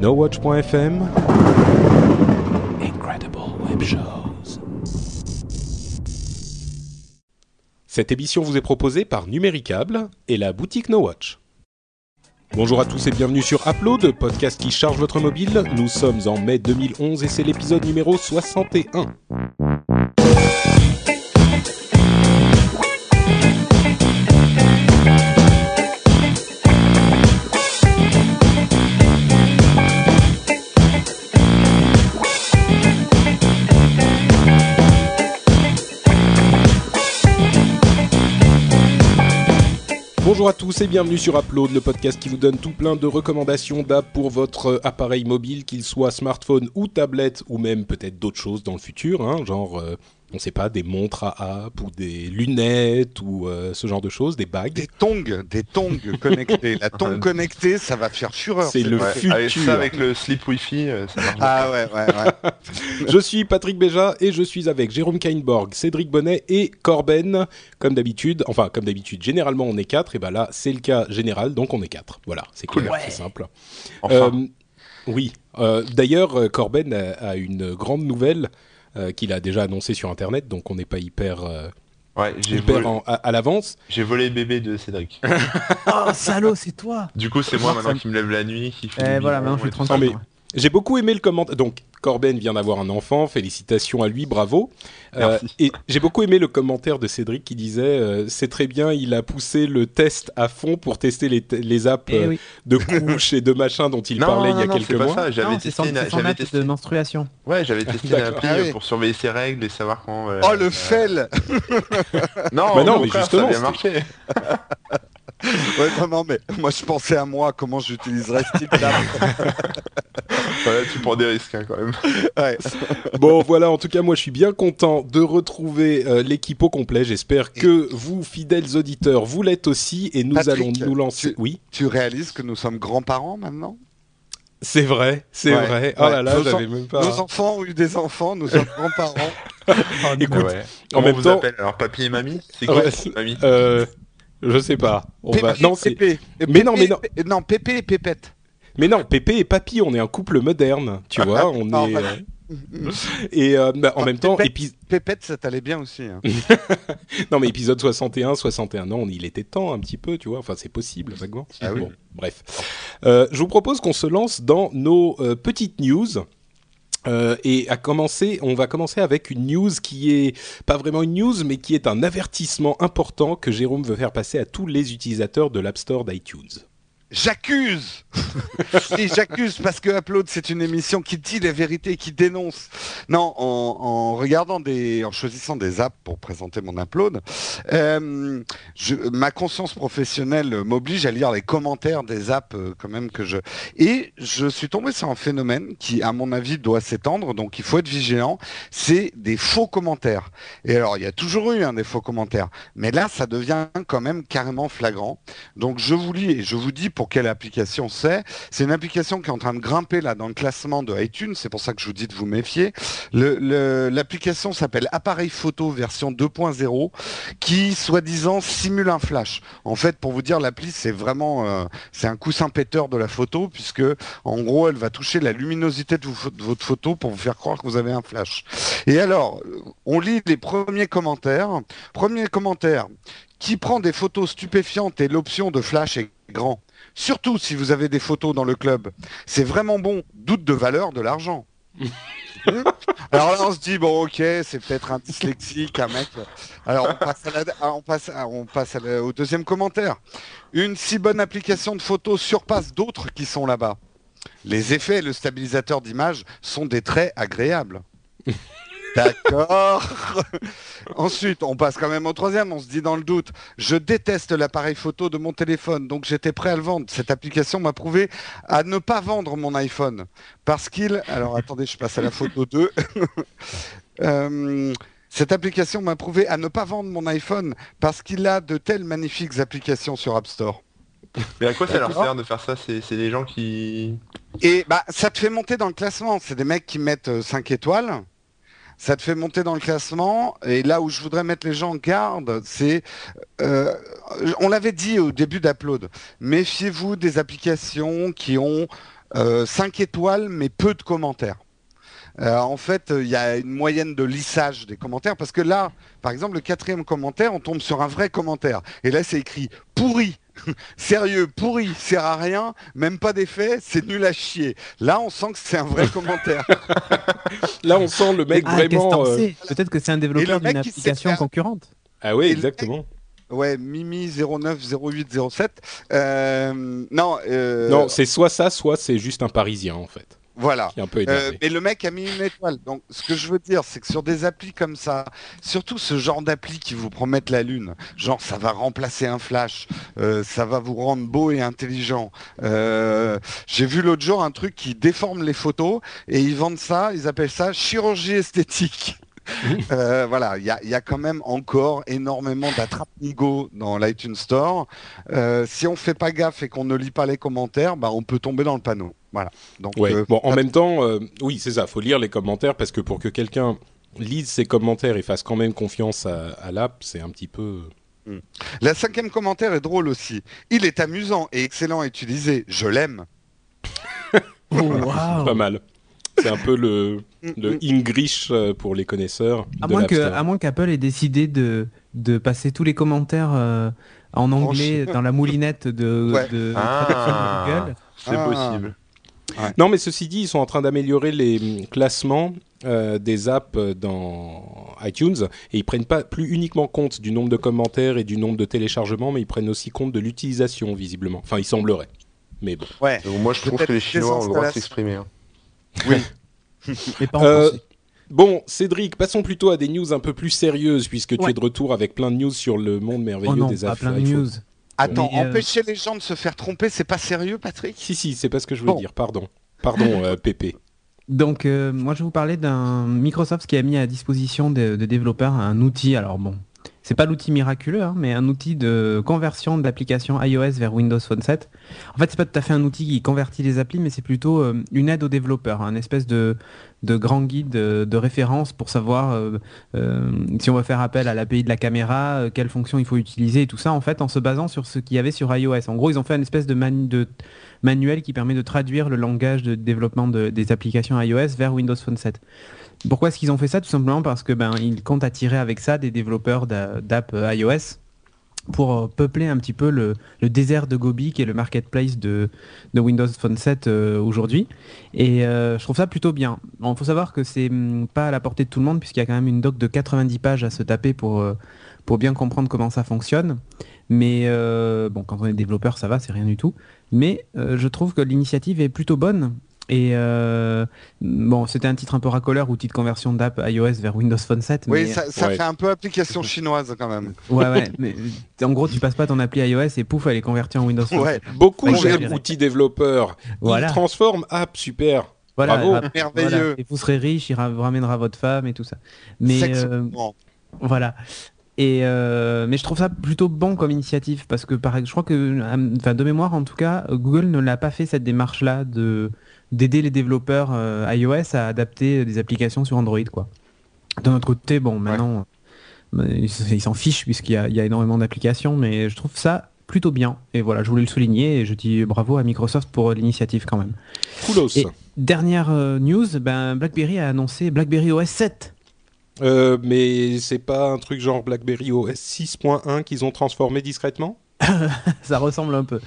NoWatch.fm Incredible Web Shows. Cette émission vous est proposée par Numéricable et la boutique NoWatch. Bonjour à tous et bienvenue sur Upload, podcast qui charge votre mobile. Nous sommes en mai 2011 et c'est l'épisode numéro 61. Bonjour à tous et bienvenue sur Upload, le podcast qui vous donne tout plein de recommandations d'app pour votre appareil mobile, qu'il soit smartphone ou tablette, ou même peut-être d'autres choses dans le futur, hein, genre euh, on sait pas, des montres à app ou des lunettes ou euh, ce genre de choses, des bagues. Des tongs, des tongs connectés. La tongue connectée, ça va faire fureur. C'est le Ouais, futur. Avec ça, avec le slip Wi-Fi, euh, ça marche. Ah ouais, ouais, ouais. Je suis Patrick Béja et je suis avec Jérôme Kainborg, Cédric Bonnet et Corben, comme d'habitude. Enfin, comme d'habitude, généralement on est quatre, et ben là c'est le cas général, donc on est quatre. Voilà, c'est Cool. clair, Ouais. c'est simple. Enfin, Euh, oui. Euh, D'ailleurs, Corben a, a une grande nouvelle euh, qu'il a déjà annoncée sur Internet, donc on n'est pas hyper, euh, ouais, j'ai hyper volé, en- à, à l'avance. j'ai volé le bébé de Cédric. Oh salaud, c'est toi Du coup, c'est moi maintenant qui me lève la nuit, qui fait. Eh voilà, maintenant je suis tranquille. J'ai beaucoup aimé le commentaire. Donc, Corben vient d'avoir un enfant, félicitations à lui, bravo. Euh, et j'ai beaucoup aimé le commentaire de Cédric qui disait euh, c'est très bien, il a poussé le test à fond pour tester les, les apps Eh euh, oui. de couches et de machin dont il Non, parlait non, il y a non, quelques c'est pas mois. ça. J'avais testé, une- c'est son j'avais testé. de menstruation. Ouais, j'avais testé une appli Ah oui. pour surveiller ses règles et savoir quand. euh, Oh le euh, fel Non, Mais non, mais justement, ça a bien marché. Ouais, non, non, mais moi je pensais à moi, comment j'utiliserais ce type d'app. Voilà, tu prends des risques hein, quand même. Ouais. Bon, voilà, en tout cas, moi je suis bien content de retrouver euh, l'équipe au complet. J'espère que vous, fidèles auditeurs, vous l'êtes aussi et nous Patrick, allons nous lancer. tu- Oui, Tu réalises que nous sommes grands-parents maintenant? C'est vrai, c'est Ouais, vrai. Oh ouais. là là, Nos j'avais même pas. Nos enfants ont eu des enfants, nous sommes grands-parents. Écoute, Ouais, ouais. en même on vous temps- appelle Alors, papy et mamie? C'est quoi Ouais, mamie? Euh, je sais pas. On va... Non, c'est. Pépé. Et Mais non, Pépé- mais non. Non, Pépé et Pépette. Mais non, Pépé et Papy, on est un couple moderne, tu vois. On est. voilà. euh, Et euh, bah, en Ah, même temps, Pépette. ça t'allait bien aussi. hein. non mais épisode 61, 61 ans, il était temps un petit peu, tu vois. Enfin, c'est possible, vaguement. Ah oui. Bref. Euh, je vous propose qu'on se lance dans nos euh, petites news. Euh, et à commencer, on va commencer avec une news qui est pas vraiment une news, mais qui est un avertissement important que Jérôme veut faire passer à tous les utilisateurs de l'App Store d'iTunes. J'accuse Et j'accuse parce que Upload c'est une émission qui dit la vérité, qui dénonce. Non, en, en regardant des, en choisissant des apps pour présenter mon Upload, euh, je, ma conscience professionnelle m'oblige à lire les commentaires des apps euh, quand même que je. Et je suis tombé sur un phénomène qui, à mon avis, doit s'étendre. Donc il faut être vigilant. C'est des faux commentaires. Et alors il y a toujours eu hein, des faux commentaires, mais là ça devient quand même carrément flagrant. Donc je vous lis et je vous dis pour quelle application c'est. C'est une application qui est en train de grimper là dans le classement de iTunes. C'est pour ça que je vous dis de vous méfier. Le- le- L'application s'appelle Appareil Photo version 2.0 qui soi-disant simule un flash. En fait, pour vous dire, l'appli c'est vraiment euh, c'est un coussin péteur de la photo puisque en gros elle va toucher la luminosité de, vous- de votre photo pour vous faire croire que vous avez un flash. Et alors, on lit les premiers commentaires. Premier commentaire. Qui prend des photos stupéfiantes et l'option de flash est grand. Surtout si vous avez des photos dans le club. C'est vraiment bon. Doute de valeur de l'argent. Alors là, on se dit, bon, ok, c'est peut-être un dyslexique, un mec. Alors, on passe, à la- ah, on passe, à- on passe à la- au deuxième commentaire. Une si bonne application de photos surpasse d'autres qui sont là-bas. Les effets et le stabilisateur d'image sont des traits agréables. D'accord. Ensuite, on passe quand même au troisième. On se dit dans le doute, je déteste l'appareil photo de mon téléphone, donc j'étais prêt à le vendre. Cette application m'a prouvé à ne pas vendre mon iPhone parce qu'il. Alors attendez, je passe à la photo 2. Euh, cette application m'a prouvé à ne pas vendre mon iPhone parce qu'il a de telles magnifiques applications sur App Store. Mais à quoi ça leur D'accord. sert de faire ça? C'est des gens qui. Et bah, ça te fait monter dans le classement. C'est des mecs qui mettent 5 étoiles. Ça te fait monter dans le classement. Et là où je voudrais mettre les gens en garde, c'est... euh, on l'avait dit au début d'Upload. Méfiez-vous des applications qui ont euh, 5 étoiles, mais peu de commentaires. Euh, en fait, il y a une moyenne de lissage des commentaires parce que là, par exemple, le quatrième commentaire, on tombe sur un vrai commentaire. Et là, c'est écrit pourri. Sérieux, pourri, sert à rien, même pas d'effet, c'est nul à chier. Là, on sent que c'est un vrai commentaire. Là, on sent le mec Ah, vraiment. euh, Peut-être que c'est un développeur d'une application faire- concurrente. Ah oui, Et exactement. Ouais, Mimi 09 08 07. Euh, non, euh, Non, c'est soit ça, soit c'est juste un Parisien en fait, voilà. qui est un peu Euh, mais le mec a mis une étoile. Donc, ce que je veux dire, c'est que sur des applis comme ça, surtout ce genre d'appli qui vous promettent la lune, genre ça va remplacer un flash, euh, ça va vous rendre beau et intelligent. Euh, J'ai vu l'autre jour un truc qui déforme les photos et ils vendent ça, ils appellent ça chirurgie esthétique. Euh, voilà, il y a, il y a quand même encore énormément d'attrape-nigo dans l'iTunes Store. Euh, si on fait pas gaffe et qu'on ne lit pas les commentaires, bah, on peut tomber dans le panneau. Voilà. Donc, Ouais. euh, bon, en même temps, euh, oui, c'est ça. Faut lire les commentaires parce que pour que quelqu'un lise ses commentaires et fasse quand même confiance à, à l'app, c'est un petit peu. La cinquième commentaire est drôle aussi. Il est amusant et excellent à utiliser. Je l'aime. Oh. Pas mal. C'est un peu le, le English euh, pour les connaisseurs. À de moins, l'App que, Store. à moins qu'Apple ait décidé de, de passer tous les commentaires euh, en anglais dans la moulinette de, Ouais. de Ah. de Google. C'est Ah. possible. Non, mais ceci dit, ils sont en train d'améliorer les hum, classements euh, des apps dans iTunes et ils prennent pas plus uniquement compte du nombre de commentaires et du nombre de téléchargements, mais ils prennent aussi compte de l'utilisation visiblement. Enfin, il semblerait. Mais bon. Ouais. Donc moi je trouve Peut-être que les Chinois ont le droit de s'exprimer. hein. Mais pas en Euh. Bon, Cédric, passons plutôt à des news un peu plus sérieuses puisque tu es de retour avec plein de news sur le monde merveilleux Oh non, des pas affaires. plein de news. Attends, euh, empêcher les gens de se faire tromper, c'est pas sérieux, Patrick? Si, si, c'est pas ce que je voulais Bon. dire. Pardon. Pardon, euh, Pépé. Donc, euh, moi, je vais vous parler d'un Microsoft qui a mis à disposition des des développeurs un outil. Alors bon, c'est pas l'outil miraculeux, hein, mais un outil de conversion d'applications iOS vers Windows Phone 7. En fait, c'est pas tout à fait un outil qui convertit les applis, mais c'est plutôt euh, une aide aux développeurs, un espèce de, de grand guide euh, de référence pour savoir euh, si on veut faire appel à l'API de la caméra, quelles fonctions il faut utiliser et tout ça, en fait, en se basant sur ce qu'il y avait sur iOS. En gros, ils ont fait une espèce de, de manuel qui permet de traduire le langage de développement de- des applications iOS vers Windows Phone 7. Pourquoi est-ce qu'ils ont fait ça Tout simplement parce que ben ils comptent attirer avec ça des développeurs d'a- d'app euh, iOS pour euh, peupler un petit peu le, désert de Gobi qui est le marketplace de, Windows Phone 7 euh, aujourd'hui. Et je trouve ça plutôt bien. Il faut savoir que c'est hum, pas à la portée de tout le monde puisqu'il y a quand même une doc de 90 pages à se taper pour, bien comprendre comment ça fonctionne. Mais bon, quand on est développeur, ça va, c'est rien du tout. Mais je trouve que l'initiative est plutôt bonne. Et euh, bon, c'était un titre un peu racoleur, outil de conversion d'app iOS vers Windows Phone 7. Oui, mais, ça, ça Ouais. fait un peu application chinoise quand même. ouais, ouais, mais en gros, tu passes pas ton appli iOS et pouf, elle est convertie en Windows Phone Ouais. 7. Beaucoup Ouais, j'aime outils développeurs. Voilà. Ils transforment app, super. Voilà, Bravo. Merveilleux. voilà. Et vous serez riche, il ramènera votre femme et tout ça. Mais euh. Voilà. Et euh, mais je trouve ça plutôt bon comme initiative parce que par, je crois que, enfin de mémoire en tout cas, Google ne l'a pas fait cette démarche-là de d'aider les développeurs euh, iOS à adapter des applications sur Android quoi. D'un autre côté, bon maintenant, euh, ils s'en fichent puisqu'il y a, il y a énormément d'applications, mais je trouve ça plutôt bien. Et voilà, je voulais le souligner et je dis bravo à Microsoft pour l'initiative quand même. Coolos. Et- Dernière euh, news, ben BlackBerry a annoncé BlackBerry OS 7. Euh, mais c'est pas un truc genre BlackBerry OS 6.1 qu'ils ont transformé discrètement? ça ressemble un peu.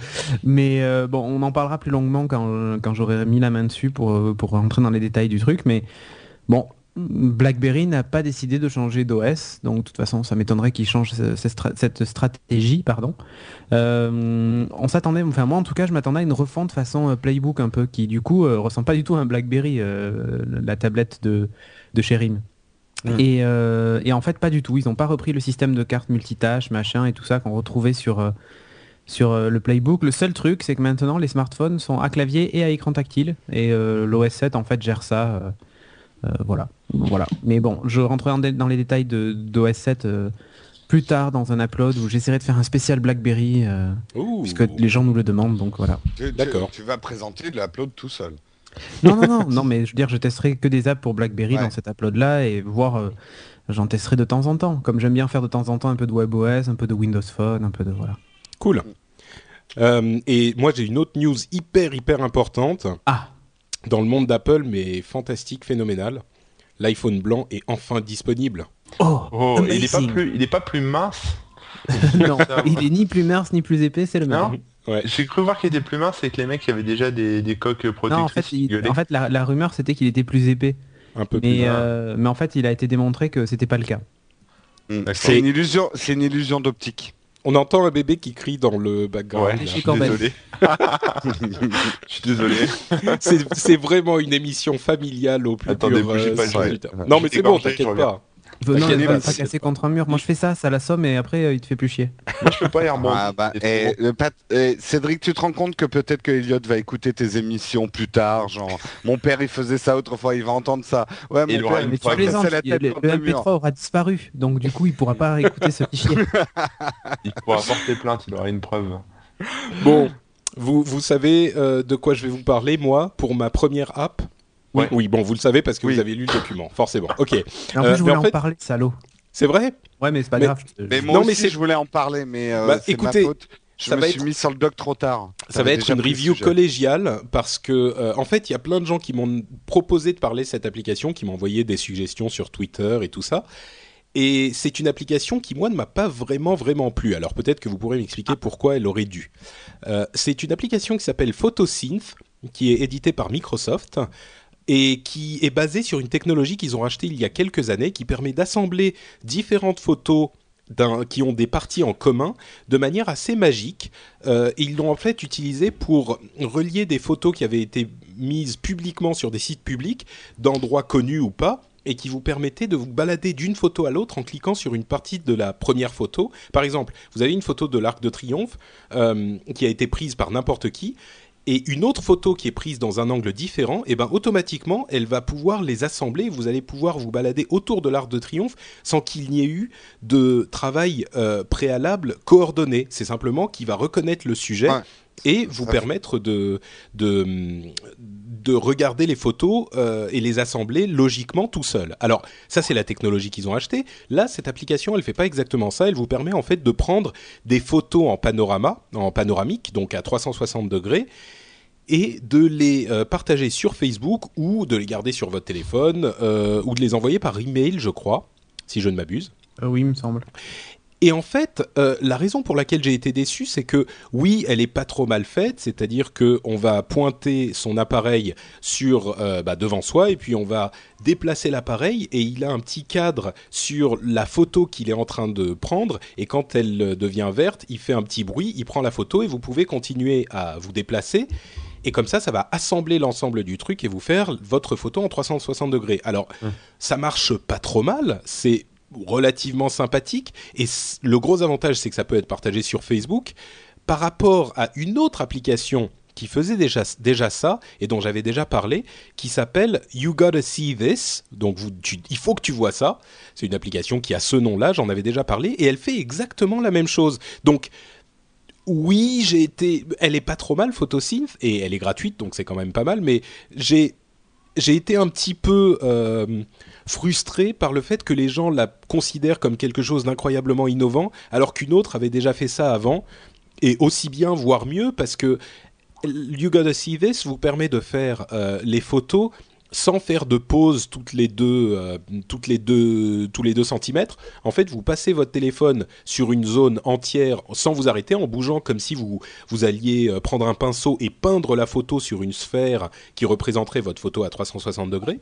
Mais euh, bon, on en parlera plus longuement quand, j'aurai mis la main dessus pour, euh, pour rentrer dans les détails du truc. Mais bon, BlackBerry n'a pas décidé de changer d'OS. Donc de toute façon, ça m'étonnerait qu'il change ce- cette, stra- cette stratégie. pardon. Euh, on s'attendait, enfin moi en tout cas, je m'attendais à une refonte façon Playbook un peu, qui du coup ressemble pas du tout à un BlackBerry, la tablette de, de Sherim. Mm. Et, euh, et en fait, pas du tout. Ils n'ont pas repris le système de cartes multitâches, machin et tout ça qu'on retrouvait sur, euh, sur euh, le playbook. Le seul truc, c'est que maintenant, les smartphones sont à clavier et à écran tactile. Et euh, l'OS 7, en fait, gère ça. euh, euh, voilà. voilà. Mais bon, je rentrerai dé- dans les détails de d'OS 7 euh, plus tard dans un upload où j'essaierai de faire un spécial BlackBerry, euh, puisque les gens nous le demandent. Donc voilà. Tu- tu- D'accord. Tu vas présenter de l'upload tout seul. Non, non, non, non, mais je veux dire, je testerai que des apps pour BlackBerry Ouais. dans cet upload-là et voir. euh, J'en testerai de temps en temps, comme j'aime bien faire de temps en temps un peu de WebOS, un peu de Windows Phone, un peu de voilà. Cool. Euh, et moi, j'ai une autre news hyper, hyper importante Ah, dans le monde d'Apple, mais fantastique, phénoménal. L'iPhone blanc est enfin disponible. oh, Oh, il est pas plus, il est pas plus mince. non, il est ni plus mince ni plus épais, c'est le même. Non Ouais. J'ai cru voir qu'il était plus mince et que les mecs avaient déjà des, des coques Non, protectrices en fait, qui il- gueulaient. en fait la, la rumeur c'était qu'il était plus épais. Un peu plus. Mais, bas. euh, mais en fait, il a été démontré que c'était pas le cas. Mm. D'accord. C'est une illusion, c'est une illusion d'optique. On entend un bébé qui crie dans le background. Ouais, je suis désolé. Je suis désolé. C'est vraiment une émission familiale au plus Attendez, pur, bougez euh, pas, Non, mais c'est bon, t'inquiète pas. Non, T'inquiète il pas, va pas t'inquiète casser contre un mur. Moi, je fais ça, ça l'assomme et après, euh, il te fait plus chier. Moi, je peux pas y rebondir. Ah, bah, eh, trop. le Pat- eh, Cédric, tu te rends compte que peut-être que Elliot va écouter tes émissions plus tard, genre mon père il faisait ça autrefois, il va entendre ça. Ouais, mon père Mais tu plaisantes, la tête le, le le mur. MP3 aura disparu. Donc, du coup, il pourra pas écouter ce fichier. Il pourra porter plainte, il aura une preuve. Bon, vous, vous savez euh, de quoi je vais vous parler, moi, pour ma première app Oui, bon, vous le savez parce que Oui. vous avez lu le document, forcément. Ok, Et en Euh, plus, je mais voulais en en, fait- parler, salaud. c'est vrai Ouais, mais c'est pas Mais- grave. Mais moi Non, aussi, mais c'est- je voulais en parler, mais euh, Bah, c'est écoutez, ma faute. Je ça me va suis être- mis sur le doc trop tard. Ça va être une review collégiale parce que, euh, en fait, il y a plein de gens qui m'ont proposé de parler de cette application, qui m'ont envoyé des suggestions sur Twitter et tout ça. Et c'est une application qui, moi, ne m'a pas vraiment, vraiment plu. Alors peut-être que vous pourrez m'expliquer pourquoi elle aurait dû. Euh, c'est une application qui s'appelle Photosynth, qui est éditée par Microsoft et qui est basée sur une technologie qu'ils ont rachetée il y a quelques années, qui permet d'assembler différentes photos qui ont des parties en commun de manière assez magique. Euh, ils l'ont en fait utilisé pour relier des photos qui avaient été mises publiquement sur des sites publics, d'endroits connus ou pas, et qui vous permettaient de vous balader d'une photo à l'autre en cliquant sur une partie de la première photo. Par exemple, vous avez une photo de l'Arc de Triomphe euh, qui a été prise par n'importe qui, et une autre photo qui est prise dans un angle différent, et ben automatiquement, elle va pouvoir les assembler. Vous allez pouvoir vous balader autour de l'Arc de Triomphe sans qu'il n'y ait eu de travail euh, préalable coordonné. C'est simplement qu'il va reconnaître le sujet. Et vous permettre de, de, de regarder les photos euh, et les assembler logiquement tout seul. Alors ça c'est la technologie qu'ils ont achetée. Là cette application elle fait pas exactement ça. Elle vous permet en fait de prendre des photos en panorama, en panoramique, donc à 360 degrés et de les euh, partager sur Facebook ou de les garder sur votre téléphone euh, ou de les envoyer par email, je crois, si je ne m'abuse. Euh, oui, il me semble. Et en fait, euh, la raison pour laquelle j'ai été déçu, c'est que oui, elle est pas trop mal faite, c'est-à-dire que on va pointer son appareil sur euh, bah, devant soi et puis on va déplacer l'appareil et il a un petit cadre sur la photo qu'il est en train de prendre et quand elle euh, devient verte, il fait un petit bruit, il prend la photo et vous pouvez continuer à vous déplacer. Et comme ça, ça va assembler l'ensemble du truc et vous faire votre photo en 360 degrés. Alors, ça marche pas trop mal. C'est relativement sympathique. Et le gros avantage, c'est que ça peut être partagé sur Facebook. Par rapport à une autre application qui faisait déjà, déjà ça, et dont j'avais déjà parlé, qui s'appelle You Gotta See This. Donc il faut que tu vois ça. C'est une application qui a ce nom-là, j'en avais déjà parlé, et elle fait exactement la même chose. Donc oui, j'ai été. Elle est pas trop mal, Photosynth, et elle est gratuite, donc c'est quand même pas mal, mais j'ai. J'ai été un petit peu euh, frustré par le fait que les gens la considèrent comme quelque chose d'incroyablement innovant, alors qu'une autre avait déjà fait ça avant, et aussi bien, voire mieux, parce que You Gotta See This vous permet de faire euh, les photos sans faire de pause toutes les deux, euh, toutes tous les deux centimètres. En fait, vous passez votre téléphone sur une zone entière sans vous arrêter, en bougeant comme si vous, vous alliez euh, prendre un pinceau et peindre la photo sur une sphère qui représenterait votre photo à 360 degrés.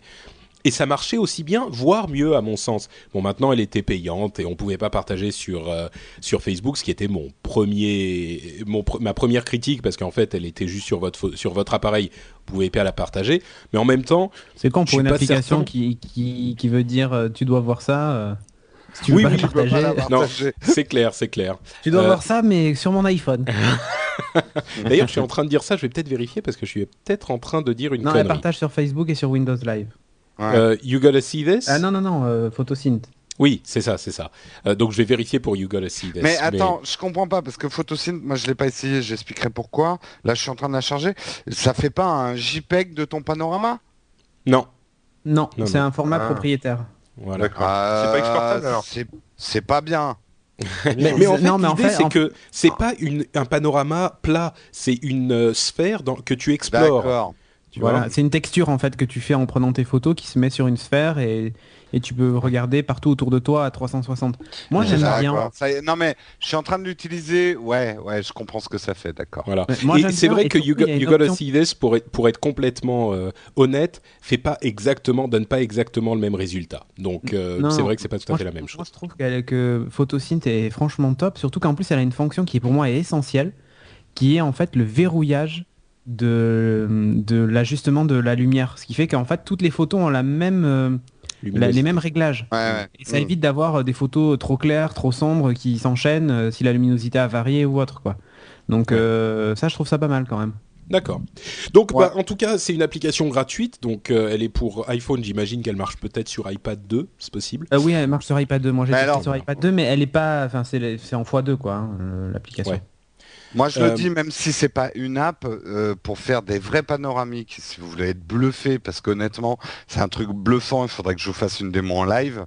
Et ça marchait aussi bien, voire mieux à mon sens. Bon, maintenant elle était payante et on pouvait pas partager sur euh, sur Facebook, ce qui était mon premier, mon ma première critique parce qu'en fait elle était juste sur votre sur votre appareil, vous pouvez pas la partager. Mais en même temps, C'est quand pour une application certain. qui, qui, qui veut dire euh, tu dois voir ça. euh, si tu veux Oui, pas oui, la peux pas partager, la non, partager. c'est clair, c'est clair. tu dois Euh, voir ça, mais sur mon iPhone. D'ailleurs, je suis en train de dire ça, je vais peut-être vérifier parce que je suis peut-être en train de dire une Non, elle connerie. partage sur Facebook et sur Windows Live. Ouais. Euh, you gotta see this? Ah non, non, non, euh, Photosynth. Oui, c'est ça, c'est ça. Euh, donc je vais vérifier pour You gotta see this. Mais attends, je comprends pas parce que Photosynth, moi je l'ai pas essayé, j'expliquerai pourquoi. Là, je suis en train de la charger. Ça fait pas un JPEG de ton panorama? Non, Non, Non, c'est un format Ah. propriétaire. voilà. D'accord. C'est pas exportable alors c'est- C'est pas bien. mais, mais en fait, Non, mais en l'idée, fait- c'est en- que c'est pas une, un panorama plat, c'est une euh, sphère dans, que tu explores. Tu Voilà, c'est une texture en fait que tu fais en prenant tes photos qui se met sur une sphère et, et tu peux regarder partout autour de toi à 360. Moi j'aime bien. Ça. Non mais je suis en train de l'utiliser. Ouais, ouais, je comprends ce que ça fait. D'accord. Voilà. Moi, c'est vrai et que you, Gotta option- See This, pour être, pour être complètement euh, honnête, fait pas exactement, donne pas exactement le même résultat. Donc euh, c'est vrai que c'est pas tout à Moi, fait la même moi, chose. je trouve que Photosynth est franchement top, surtout qu'en plus elle a une fonction qui pour moi est essentielle, qui est en fait le verrouillage de, de l'ajustement de la lumière. Ce qui fait qu'en fait toutes les photos ont la même, euh, la- les mêmes réglages. Ouais, ouais. Et ça évite d'avoir euh, des photos trop claires, trop sombres, qui s'enchaînent euh, si la luminosité a varié ou autre. quoi. Donc euh, ça je trouve ça pas mal quand même. D'accord. Donc, Ouais. bah, en tout cas, c'est une application gratuite. Donc, euh, elle est pour iPhone. J'imagine qu'elle marche peut-être sur iPad 2, c'est possible. Euh, oui, elle marche sur iPad 2. Moi, j'ai testé sur iPad 2, mais elle est pas. Enfin, c'est en x2 quoi, hein, euh, l'application. Ouais. Moi, je Euh, le dis, même si c'est pas une app, euh, pour faire des vrais panoramiques, si vous voulez être bluffé, parce qu'honnêtement, c'est un truc bluffant, il faudrait que je vous fasse une démo en live.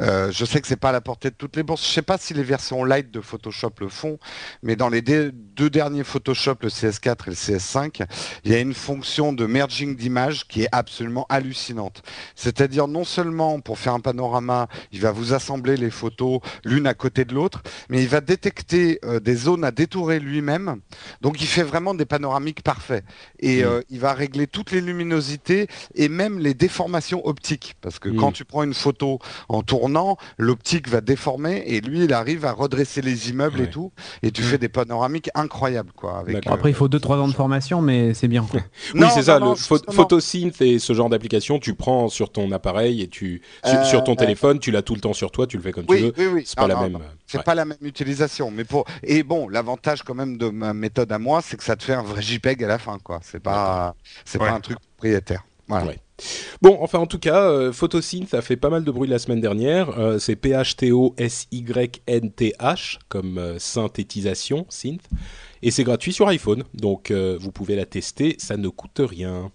Euh, je sais que c'est pas à la portée de toutes les bourses. Je sais pas si les versions light de Photoshop le font, mais dans les deux derniers Photoshop, le CS4 et le CS5, il y a une fonction de merging d'images qui est absolument hallucinante. C'est-à-dire non seulement pour faire un panorama, il va vous assembler les photos l'une à côté de l'autre, mais il va détecter euh, des zones à détourer lui-même. Donc il fait vraiment des panoramiques parfaits. Et Mm. euh, il va régler toutes les luminosités et même les déformations optiques. Parce que Mm. quand tu prends une photo en tournant, l'optique va déformer et lui, il arrive à redresser les immeubles Ouais. et tout. Et tu Mm. fais des panoramiques incroyables. quoi. Avec, euh, Après, il faut 2-3 ans de formation, mais c'est bien. Quoi. Oui, c'est ça. non, le photosynth et ce genre d'application, tu prends sur ton appareil et tu sur, Euh, sur ton euh, téléphone, tu l'as tout le temps sur toi, tu le fais comme tu veux. oui, oui. C'est pas Non, la non, même. non. C'est ouais. pas la même utilisation, mais pour et bon, l'avantage quand même de ma méthode à moi, c'est que ça te fait un vrai JPEG à la fin, quoi. C'est pas, c'est Ouais. pas un truc propriétaire. Voilà. Ouais. Bon, enfin en tout cas, euh, Photosynth a fait pas mal de bruit la semaine dernière. Euh, c'est P-H-T-O-S-Y-N-T-H comme euh, synthétisation, synth. Et c'est gratuit sur iPhone, donc euh, vous pouvez la tester, ça ne coûte rien.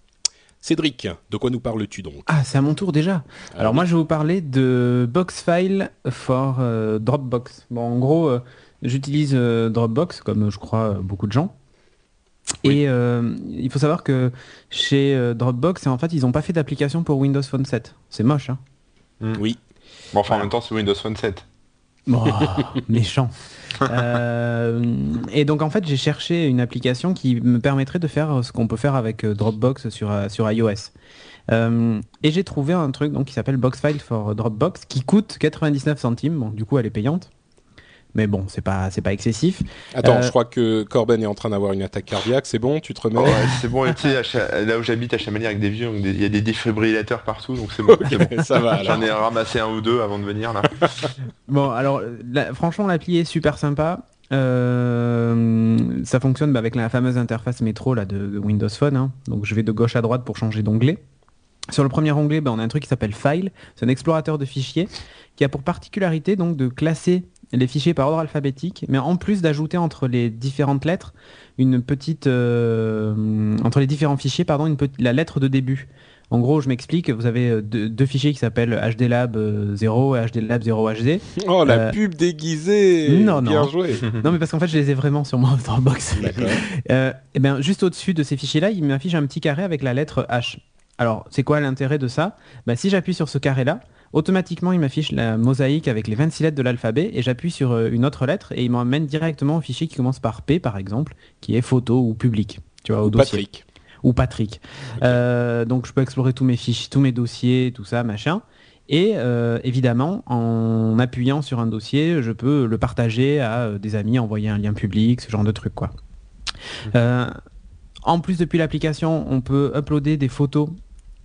Cédric, de quoi nous parles-tu donc? Ah, c'est à mon tour déjà. Alors, moi, je vais vous parler de Boxfile for euh, Dropbox. Bon, en gros, euh, j'utilise euh, Dropbox, comme euh, je crois euh, beaucoup de gens. Oui. Et euh, il faut savoir que chez euh, Dropbox, en fait, ils n'ont pas fait d'application pour Windows Phone 7. C'est moche, hein Oui, Bon, enfin, en même temps, c'est Windows Phone 7. Oh, méchant. Euh, et donc en fait j'ai cherché une application qui me permettrait de faire ce qu'on peut faire avec Dropbox sur, sur iOS. Euh, et j'ai trouvé un truc donc, qui s'appelle Boxfile for Dropbox qui coûte 99 centimes. Bon, du coup elle est payante. Mais bon, c'est pas, c'est pas excessif. attends, Euh, je crois que Corben est en train d'avoir une attaque cardiaque, c'est bon, tu te remets Oh, ouais, c'est bon, tu sais, là où j'habite à Chamalières avec des vieux, des- il y a des défibrillateurs partout, donc c'est bon. Ça va. J'en ai ramassé un ou deux avant de venir là. Bon, alors la- franchement l'appli est super sympa. Euh, ça fonctionne bah, avec la fameuse interface métro là, de, de Windows Phone. hein. Donc je vais de gauche à droite pour changer d'onglet. Sur le premier onglet, bah, on a un truc qui s'appelle File. C'est un explorateur de fichiers qui a pour particularité donc de classer les fichiers par ordre alphabétique, mais en plus d'ajouter entre les différentes lettres une petite euh, entre les différents fichiers pardon une petite la lettre de début. En gros, je m'explique, vous avez euh, deux, deux fichiers qui s'appellent HDLab euh, 0 et HDLab 0HD. Oh, la Euh, pub déguisée non, Bien non. joué Non mais parce qu'en fait je les ai vraiment sur mon Dropbox. D'accord. Euh, et bien juste au-dessus de ces fichiers-là, il m'affiche un petit carré avec la lettre H. Alors c'est quoi l'intérêt de ça? Ben, Si j'appuie sur ce carré-là, automatiquement il m'affiche la mosaïque avec les 26 lettres de l'alphabet et j'appuie sur euh, une autre lettre et il m'emmène directement au fichier qui commence par P par exemple, qui est photo ou public. Tu vois, au dossier Patrick. ou Patrick. Euh, donc je peux explorer tous mes fiches, tous mes dossiers, tout ça, machin. Et euh, évidemment, en appuyant sur un dossier, je peux le partager à des amis, envoyer un lien public, ce genre de truc quoi. Euh, en plus, depuis l'application, on peut uploader des photos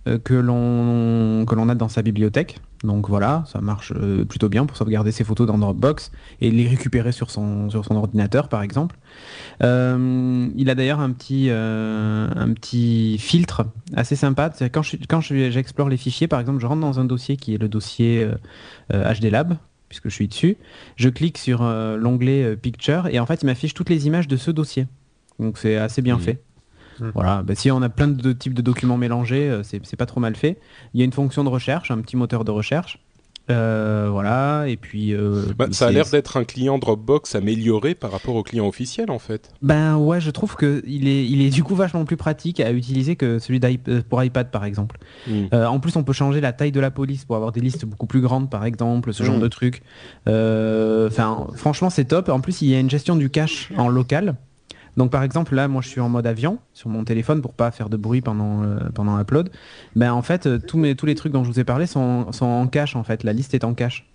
que l'on a dans sa bibliothèque. Donc voilà, ça marche euh, plutôt bien pour sauvegarder ses photos dans Dropbox et les récupérer sur son sur son ordinateur par exemple. Euh, il a d'ailleurs un petit euh, un petit filtre assez sympa. C'est Quand je, quand je- j'explore les fichiers, par exemple, je rentre dans un dossier qui est le dossier euh, HD Lab puisque je suis dessus. Je clique sur l'onglet Picture et en fait il m'affiche toutes les images de ce dossier. Donc c'est assez bien Mhm. fait. Mhm. Voilà, bah, si on a plein de types de documents mélangés, euh, c'est c'est pas trop mal fait. Il y a une fonction de recherche, un petit moteur de recherche. Euh, voilà, et puis. euh, Bah, ça a l'air d'être un client Dropbox amélioré par rapport au client officiel en fait. Ben ouais, je trouve que il est, il est du coup vachement plus pratique à utiliser que celui pour iPad par exemple. Mm. Euh, en plus, on peut changer la taille de la police pour avoir des listes beaucoup plus grandes par exemple, ce genre Mm. de trucs. Euh, Enfin, franchement, c'est top. En plus, il y a une gestion du cache en local. Donc par exemple, là, moi, je suis en mode avion sur mon téléphone pour pas faire de bruit pendant euh, pendant upload. Ben en fait, euh, tous mes tous les trucs dont je vous ai parlé sont, sont en cache en fait. La liste est en cache.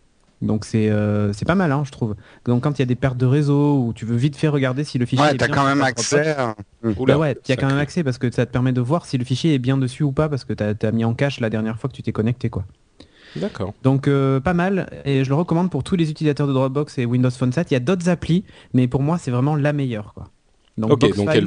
Donc c'est euh, c'est pas mal, hein, je trouve. Donc quand il y a des pertes de réseau ou tu veux vite fait regarder si le fichier Ouais, est t'as bien quand même accès. À- Oula, bah ouais, il y a quand même accès parce que ça te permet de voir si le fichier est bien dessus ou pas parce que t'as as mis en cache la dernière fois que tu t'es connecté quoi. D'accord. Donc euh, pas mal et je le recommande pour tous les utilisateurs de Dropbox et Windows Phone 7. Il y a d'autres applis, mais pour moi c'est vraiment la meilleure quoi. Donc, Ok, elle vaut. Elle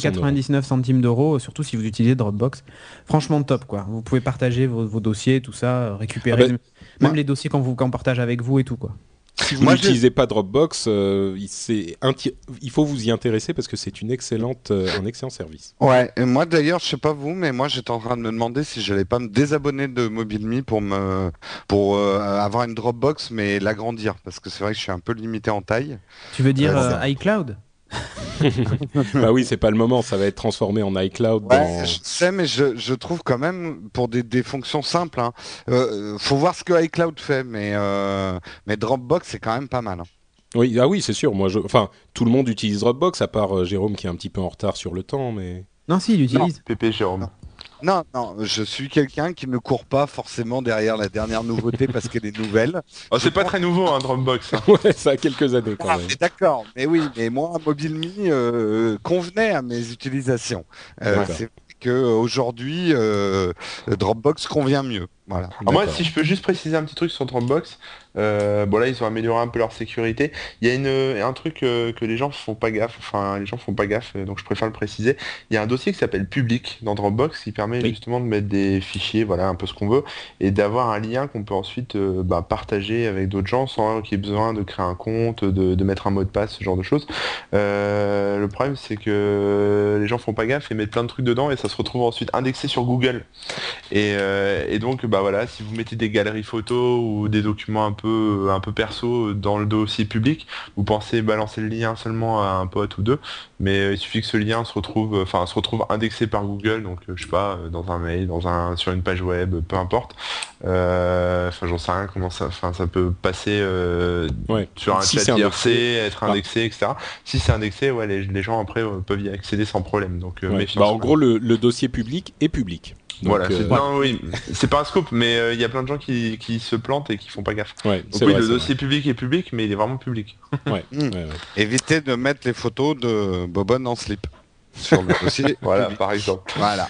euro. 99 centimes d'euros, surtout si vous utilisez Dropbox. Franchement top quoi. Vous pouvez partager vos, vos dossiers, tout ça, euh, récupérer Ah ben, même moi- les dossiers qu'on vous qu'on partage avec vous et tout quoi. Si vous n'utilisez pas Dropbox, euh, il- c'est inti- il faut vous y intéresser parce que c'est une excellente, euh, un excellent service. Ouais, et moi d'ailleurs, je sais pas vous, mais moi j'étais en train de me demander si j'allais pas me désabonner de MobileMe pour me pour euh, avoir une Dropbox, mais l'agrandir, parce que c'est vrai que je suis un peu limité en taille. Tu veux dire euh, iCloud? bah oui, c'est pas le moment, ça va être transformé en iCloud. Ouais, dans- je sais, mais je, je trouve quand même pour des, des fonctions simples, hein, euh, faut voir ce que iCloud fait, mais euh, mais Dropbox c'est quand même pas mal. hein. Oui, ah oui, c'est sûr. Moi, je... enfin, tout le monde utilise Dropbox à part euh, Jérôme qui est un petit peu en retard sur le temps, mais Non si, il utilise. Pépé Jérôme. Non, non, je suis quelqu'un qui ne court pas forcément derrière la dernière nouveauté parce qu'elle est nouvelle. Oh, c'est pas très nouveau, hein, Dropbox. hein. ouais, ça a quelques années quand Ah, même. d'accord, mais oui, mais moi, MobileMe euh, convenait à mes utilisations. Euh, c'est vrai qu'aujourd'hui, euh, Dropbox convient mieux. Voilà. Alors moi, si je peux juste préciser un petit truc sur Dropbox, euh, bon là ils ont amélioré un peu leur sécurité. Il y a une, un truc euh, que les gens font pas gaffe, enfin les gens font pas gaffe, euh, donc je préfère le préciser. Il y a un dossier qui s'appelle public dans Dropbox qui permet Oui. justement de mettre des fichiers, voilà un peu ce qu'on veut, et d'avoir un lien qu'on peut ensuite euh, bah, partager avec d'autres gens sans qu'il y ait besoin de créer un compte, de, de mettre un mot de passe, ce genre de choses. Le problème c'est que les gens font pas gaffe et mettent plein de trucs dedans et ça se retrouve ensuite indexé sur Google. Et, et donc bah voilà, si vous mettez des galeries photos ou des documents un peu un peu perso dans le dossier public, vous pensez balancer le lien seulement à un pote ou deux, mais euh, il suffit que ce lien se retrouve enfin se retrouve indexé par Google, donc euh, je sais pas, euh, dans un mail, dans un sur une page web, peu importe. Euh, Enfin j'en sais rien comment ça enfin ça peut passer euh, Ouais. sur un Si chat IRC, indexé. être Ah. indexé, etc. Si c'est indexé, ouais, les, les gens après euh, peuvent y accéder sans problème. Donc euh, Ouais. Bah, en gros, le, le dossier public est public. Voilà, euh, c'est- non, oui, c'est pas un scoop, mais euh, il y a plein de gens qui, qui se plantent et qui font pas gaffe. ouais, Donc c'est oui, vrai, le dossier public est public, mais il est vraiment public. vrai. Mm. Ouais, ouais, ouais. Évitez de mettre les photos de Bobonne en slip sur le dossier. Voilà, public. par exemple. Voilà.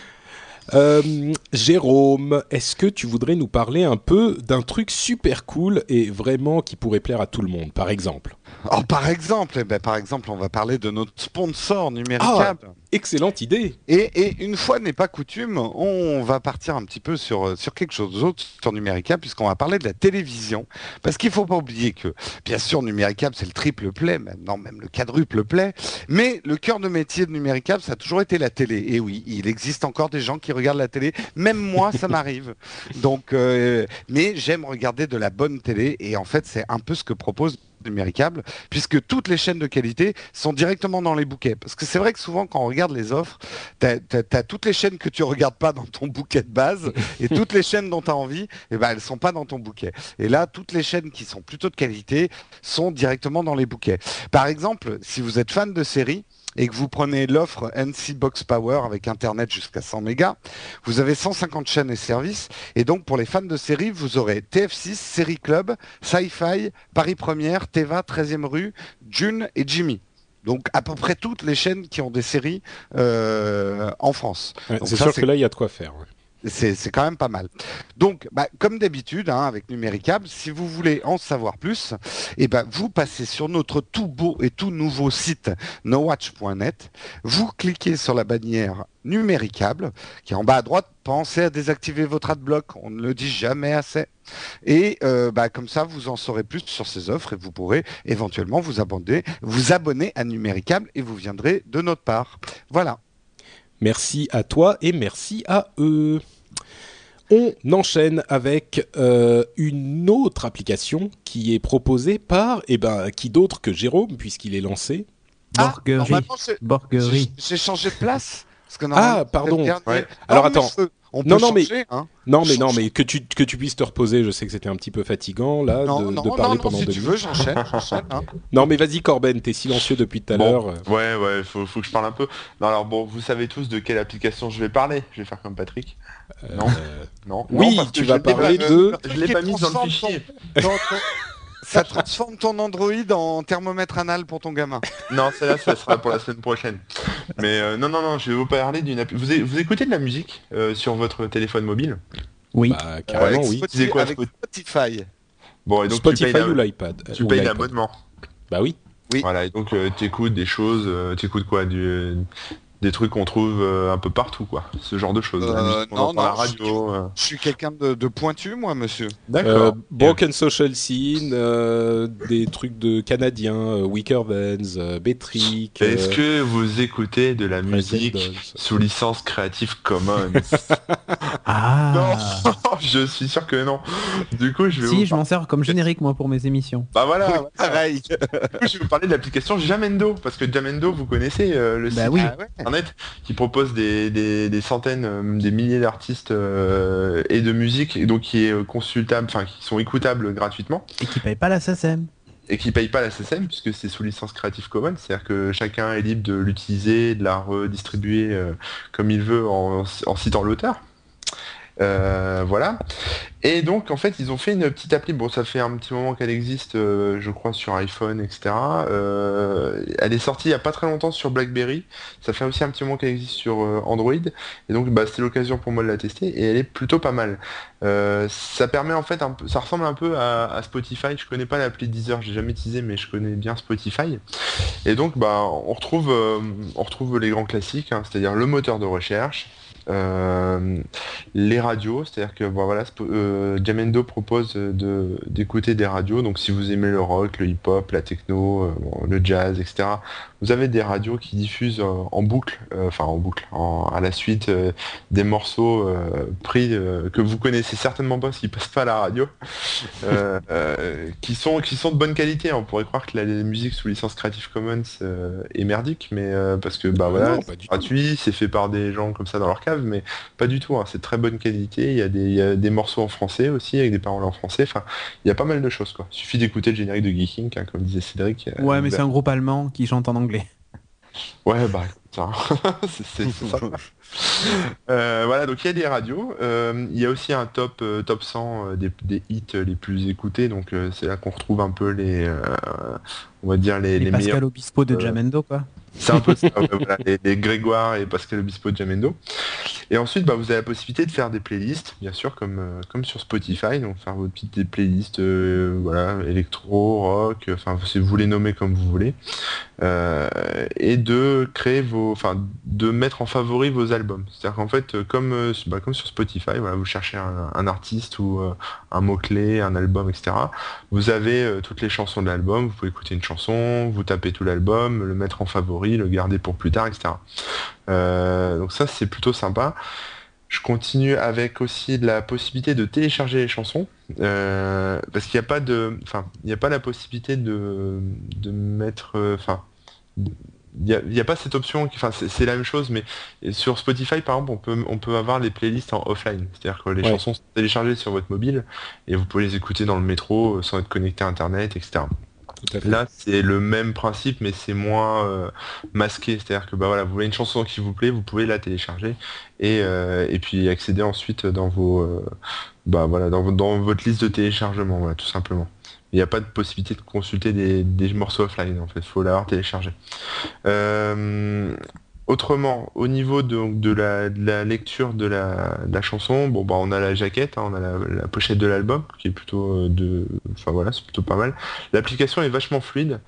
Euh, Jérôme, est-ce que tu voudrais nous parler un peu d'un truc super cool et vraiment qui pourrait plaire à tout le monde, par exemple? Oh, par exemple, eh ben, par exemple, on va parler de notre sponsor Numéricable. Excellente idée Et, et une fois n'est pas coutume, on va partir un petit peu sur, euh, sur quelque chose d'autre sur Numéricable, puisqu'on va parler de la télévision. Parce qu'il faut pas oublier que, bien sûr, Numéricable, c'est le triple play, maintenant même le quadruple play, mais le cœur de métier de Numéricable, ça a toujours été la télé. Et oui, il existe encore des gens qui regardent la télé, même moi, ça m'arrive. Donc, euh, mais j'aime regarder de la bonne télé, et en fait, c'est un peu ce que propose Numéricable, puisque toutes les chaînes de qualité sont directement dans les bouquets. Parce que c'est vrai que souvent, quand on regarde les offres, tu as, toutes les chaînes que tu regardes pas dans ton bouquet de base, et toutes les chaînes dont tu as envie, eh ben, elles sont pas dans ton bouquet. Et là, toutes les chaînes qui sont plutôt de qualité sont directement dans les bouquets. Par exemple, si vous êtes fan de séries, et que vous prenez l'offre NC Box Power avec Internet jusqu'à 100 mégas, vous avez 150 chaînes et services. Et donc, pour les fans de séries, vous aurez TF6, Série Club, Sci-Fi, Paris Première, Teva, 13e rue, June et Jimmy. Donc, à peu près toutes les chaînes qui ont des séries euh, en France. Ouais, C'est sûr que là, il y a de quoi faire. ouais. C'est quand même pas mal. Donc, bah, comme d'habitude, hein, avec Numéricable, si vous voulez en savoir plus, eh ben, vous passez sur notre tout beau et tout nouveau site nowatch.net. Vous cliquez sur la bannière Numéricable, qui est en bas à droite. Pensez à désactiver votre adblock, on ne le dit jamais assez. Et euh, bah, comme ça, vous en saurez plus sur ces offres et vous pourrez éventuellement vous abonner à Numéricable et vous viendrez de notre part. Voilà. Merci à toi et merci à eux. On enchaîne avec euh, une autre application qui est proposée par, eh ben, qui d'autre que Jérôme, puisqu'il est lancé? Ah, Borgerie. J'ai changé de place. Parce que Ah, pardon. Ouais. Alors, attends. On peut Non, non, mais- hein. Non, mais non, mais que tu, que tu puisses te reposer, je sais que c'était un petit peu fatigant, là, Non, de, non, de non, parler non, pendant si deux tu minutes. veux, j'enchaîne, j'enchaîne. hein. Non, mais vas-y, Corben, t'es silencieux depuis tout à l'heure. Ouais, ouais, faut, faut que je parle un peu. Non, alors bon, vous savez tous de quelle application je vais parler. Je vais faire comme Patrick. Euh, non. euh, Non. Oui, Non, parce que tu vas parler de- Je l'ai pas mis dans le fichier. Ça transforme ton Android en thermomètre anal pour ton gamin. Non, celle-là, ça sera pour la semaine prochaine. Mais euh, non, non, non, je vais vous parler d'une appli. Vous, écoutez de la musique euh, sur votre téléphone mobile? Oui. bah, carrément, Avec oui. Spotify- quoi, avec Spot- Spotify. Bon, et donc Spotify tu payes, ou l'iPad tu payes l'abonnement. Bah oui. Oui. Voilà, et donc tu t'écoutes des choses, euh, t'écoutes quoi du, euh, Des trucs qu'on trouve euh, un peu partout, quoi. Ce genre de choses. Euh, non, la radio. euh. Je suis quelqu'un de, de pointu, moi, monsieur. Euh, Broken Social Scene, euh, des trucs de canadiens, euh, Weaker Vans, euh, Betrick, euh, Est-ce que vous écoutez de la musique sous licence Creative Commons Ah Non, je suis sûr que non. Du coup, je vais Si, vous je m'en sers comme générique moi pour mes émissions. Bah voilà, voilà. Pareil. Du coup, je vais vous parler de l'application Jamendo, parce que Jamendo, vous connaissez euh, le Bah site oui. Ah ouais. Internet qui propose des, des- des centaines, euh, des milliers d'artistes euh, et de musique, et donc qui est euh, consultable, enfin qui sont écoutables gratuitement, Et qui paye pas la SACEM. et qui payent pas la SSM puisque c'est sous licence Creative Commons, c'est-à-dire que chacun est libre de l'utiliser, de la redistribuer euh, comme il veut en, en citant l'auteur. Euh, voilà. Et donc en fait ils ont fait une petite appli, bon ça fait un petit moment qu'elle existe euh, je crois sur iPhone etc. Euh, elle est sortie il n'y a pas très longtemps sur BlackBerry, ça fait aussi un petit moment qu'elle existe sur Android et donc bah, c'était l'occasion pour moi de la tester et elle est plutôt pas mal. Ça permet en fait ça ressemble un peu à, Spotify, je connais pas l'appli Deezer, j'ai jamais utilisé mais je connais bien Spotify. Et donc bah on retrouve les grands classiques, hein, c'est-à-dire le moteur de recherche, les radios, c'est-à-dire que bon, voilà, euh, Jamendo propose de d'écouter des radios, donc si vous aimez le rock, le hip-hop, la techno, euh, le jazz, etc. Vous avez des radios qui diffusent euh, en boucle, euh, enfin en boucle, en- à la suite euh, des morceaux euh, pris euh, que vous connaissez certainement pas s'ils passent pas à la radio, euh, euh, qui sont qui sont de bonne qualité. On pourrait croire que la, la musique sous licence Creative Commons euh, est merdique, mais euh, parce que bah voilà, c'est gratuit, c'est fait par des gens comme ça dans leur cave, mais pas du tout. hein, c'est de très bonne qualité. Il y, a des, il y a des morceaux en français aussi avec des paroles en français. Enfin, il y a pas mal de choses quoi. Il suffit d'écouter le générique de Geeking, hein, comme disait Cédric. Ouais, mais c'est un groupe allemand qui chante en anglais. Ouais, bah, ça, c'est ça. Euh, voilà, donc il y a des radios. Euh, il y a aussi un top, euh, top 100 euh, des, des hits les plus écoutés. Donc euh, c'est là qu'on retrouve un peu les, euh, on va dire les, Les, les meilleurs. Obispo de euh, Jamendo, quoi. C'est un peu ça, ouais, voilà, les, Grégoire et Pascal Obispo de Jamendo. Et ensuite, bah, vous avez la possibilité de faire des playlists, bien sûr, comme, euh, sur Spotify, donc faire vos petites des playlists, euh, voilà, électro, rock, enfin, vous les nommez comme vous voulez, Euh, et de créer vos, enfin, de mettre en favori vos albums. C'est-à-dire qu'en fait, euh, comme, euh, bah, sur Spotify, vous cherchez un, un artiste ou euh, un mot-clé, un album, etc. Vous avez euh, toutes les chansons de l'album, vous pouvez écouter une chanson, vous tapez tout l'album, le mettre en favori, le garder pour plus tard, etc. Euh, donc ça c'est plutôt sympa. Je continue avec aussi de la possibilité de télécharger les chansons, euh, parce qu'il n'y a pas de, enfin, il n'y a pas la possibilité de, de mettre, euh, enfin, il n'y a, pas cette option, qui- enfin, c'est la même chose, mais sur Spotify par exemple, on peut, on peut avoir les playlists en offline, c'est-à-dire que les Ouais. chansons sont téléchargées sur votre mobile et vous pouvez les écouter dans le métro euh, sans être connecté à internet, etc. Là, c'est le même principe, mais c'est moins euh, masqué. C'est-à-dire que bah voilà, vous voyez une chanson qui vous plaît, vous pouvez la télécharger et, euh, et puis accéder ensuite dans vos euh, bah voilà dans, vo- dans votre liste de téléchargement, voilà, tout simplement. Il n'y a pas de possibilité de consulter des, des morceaux offline, en fait, il faut l'avoir téléchargé. Autrement, au niveau de, la, lecture de la, chanson, bon bah on a la jaquette, hein, on a la, pochette de l'album, qui est plutôt euh, de. Enfin voilà, c'est plutôt pas mal. L'application est vachement fluide.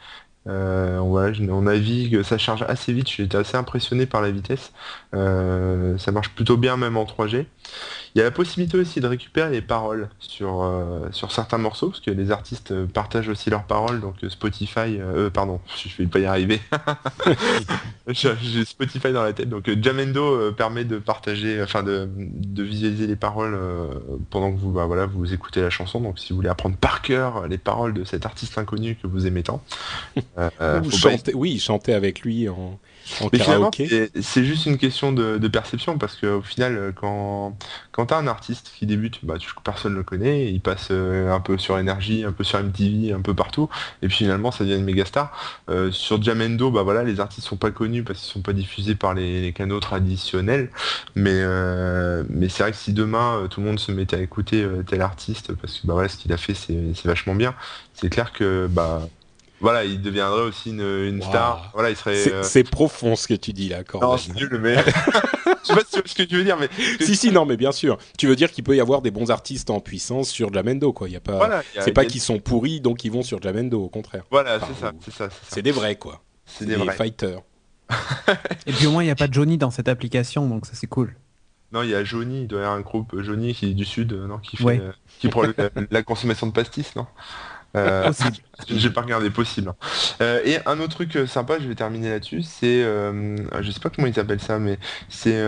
Euh, on, voilà, on navigue, ça charge assez vite, été assez impressionné par la vitesse. Euh, ça marche plutôt bien même en 3G. Il y a la possibilité aussi de récupérer les paroles sur, euh, sur certains morceaux, parce que les artistes euh, partagent aussi leurs paroles, donc euh, Spotify, pardon, je vais pas y arriver. J'ai Spotify dans la tête, donc Jamendo permet de partager, enfin de, visualiser les paroles pendant que vous, bah, voilà, vous écoutez la chanson. Donc si vous voulez apprendre par cœur les paroles de cet artiste inconnu que vous aimez tant, oui, chanter avec lui en c'est juste une question de, perception parce qu'au final, euh, quand, quand tu as un artiste qui débute, bah, tu, personne ne le connaît, il passe euh, un peu sur énergie, un peu sur MTV, un peu partout, et puis finalement ça devient une méga star. Euh, sur Jamendo, bah voilà, les artistes sont pas connus parce qu'ils sont pas diffusés par les, canaux traditionnels, mais, mais c'est vrai que si demain tout le monde se mettait à écouter tel artiste parce que bah voilà, ce qu'il a fait c'est vachement bien, c'est clair que bah voilà, il deviendrait aussi une, star. Voilà, il serait. Euh, c'est profond ce que tu dis là, quand Non, c'est nul, mais. Je sais pas ce que tu veux dire, mais. si, si, non, mais bien sûr. Tu veux dire qu'il peut y avoir des bons artistes en puissance sur Jamendo, quoi. Il y a pas. c'est pas qu'ils sont pourris, donc ils vont sur Jamendo, au contraire. Voilà, c'est ça, c'est ça. C'est des vrais, quoi. C'est des, vrais fighters. Et puis au moins, il n'y a pas de Johnny dans cette application, donc ça c'est cool. Non, il y a Johnny, il doit y avoir un groupe Johnny qui est du sud, non, qui fait, qui prend la, consommation de pastis, non? Euh, j'ai pas regardé possible. Hein. Euh, et un autre truc euh, sympa, je vais terminer là-dessus, c'est, je sais pas comment ils appellent ça, mais c'est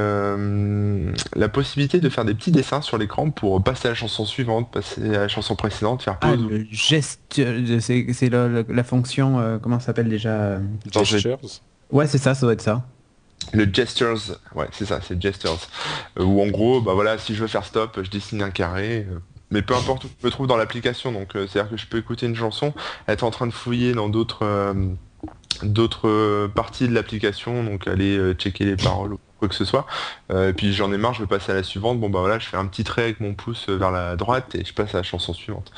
la possibilité de faire des petits dessins sur l'écran pour passer à la chanson suivante, passer à la chanson précédente, faire pause. Ah, le geste, c'est la, fonction, comment ça s'appelle déjà Gestures. Ouais, c'est ça, ça doit être ça. Le gestures, ouais, c'est ça, c'est gestures. Où en gros, bah voilà, si je veux faire stop, je dessine un carré mais peu importe où je me trouve dans l'application. Donc euh, c'est-à-dire que je peux écouter une chanson, être en train de fouiller dans d'autres euh, d'autres euh, parties de l'application, donc aller checker les paroles ou quoi que ce soit. et puis j'en ai marre, je vais passer à la suivante. Bon bah voilà, je fais un petit trait avec mon pouce vers la droite et je passe à la chanson suivante.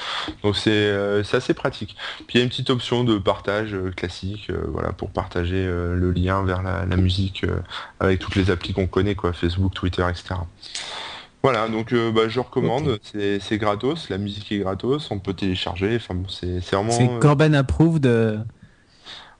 Donc c'est assez pratique. Puis il y a une petite option de partage classique, voilà, pour partager le lien vers la, musique avec toutes les applis qu'on connaît, quoi, Facebook, Twitter, etc. Voilà, donc euh, bah, je recommande, c'est gratos, la musique est gratos, on peut télécharger, enfin bon, c'est vraiment... C'est euh, Corben approuve de...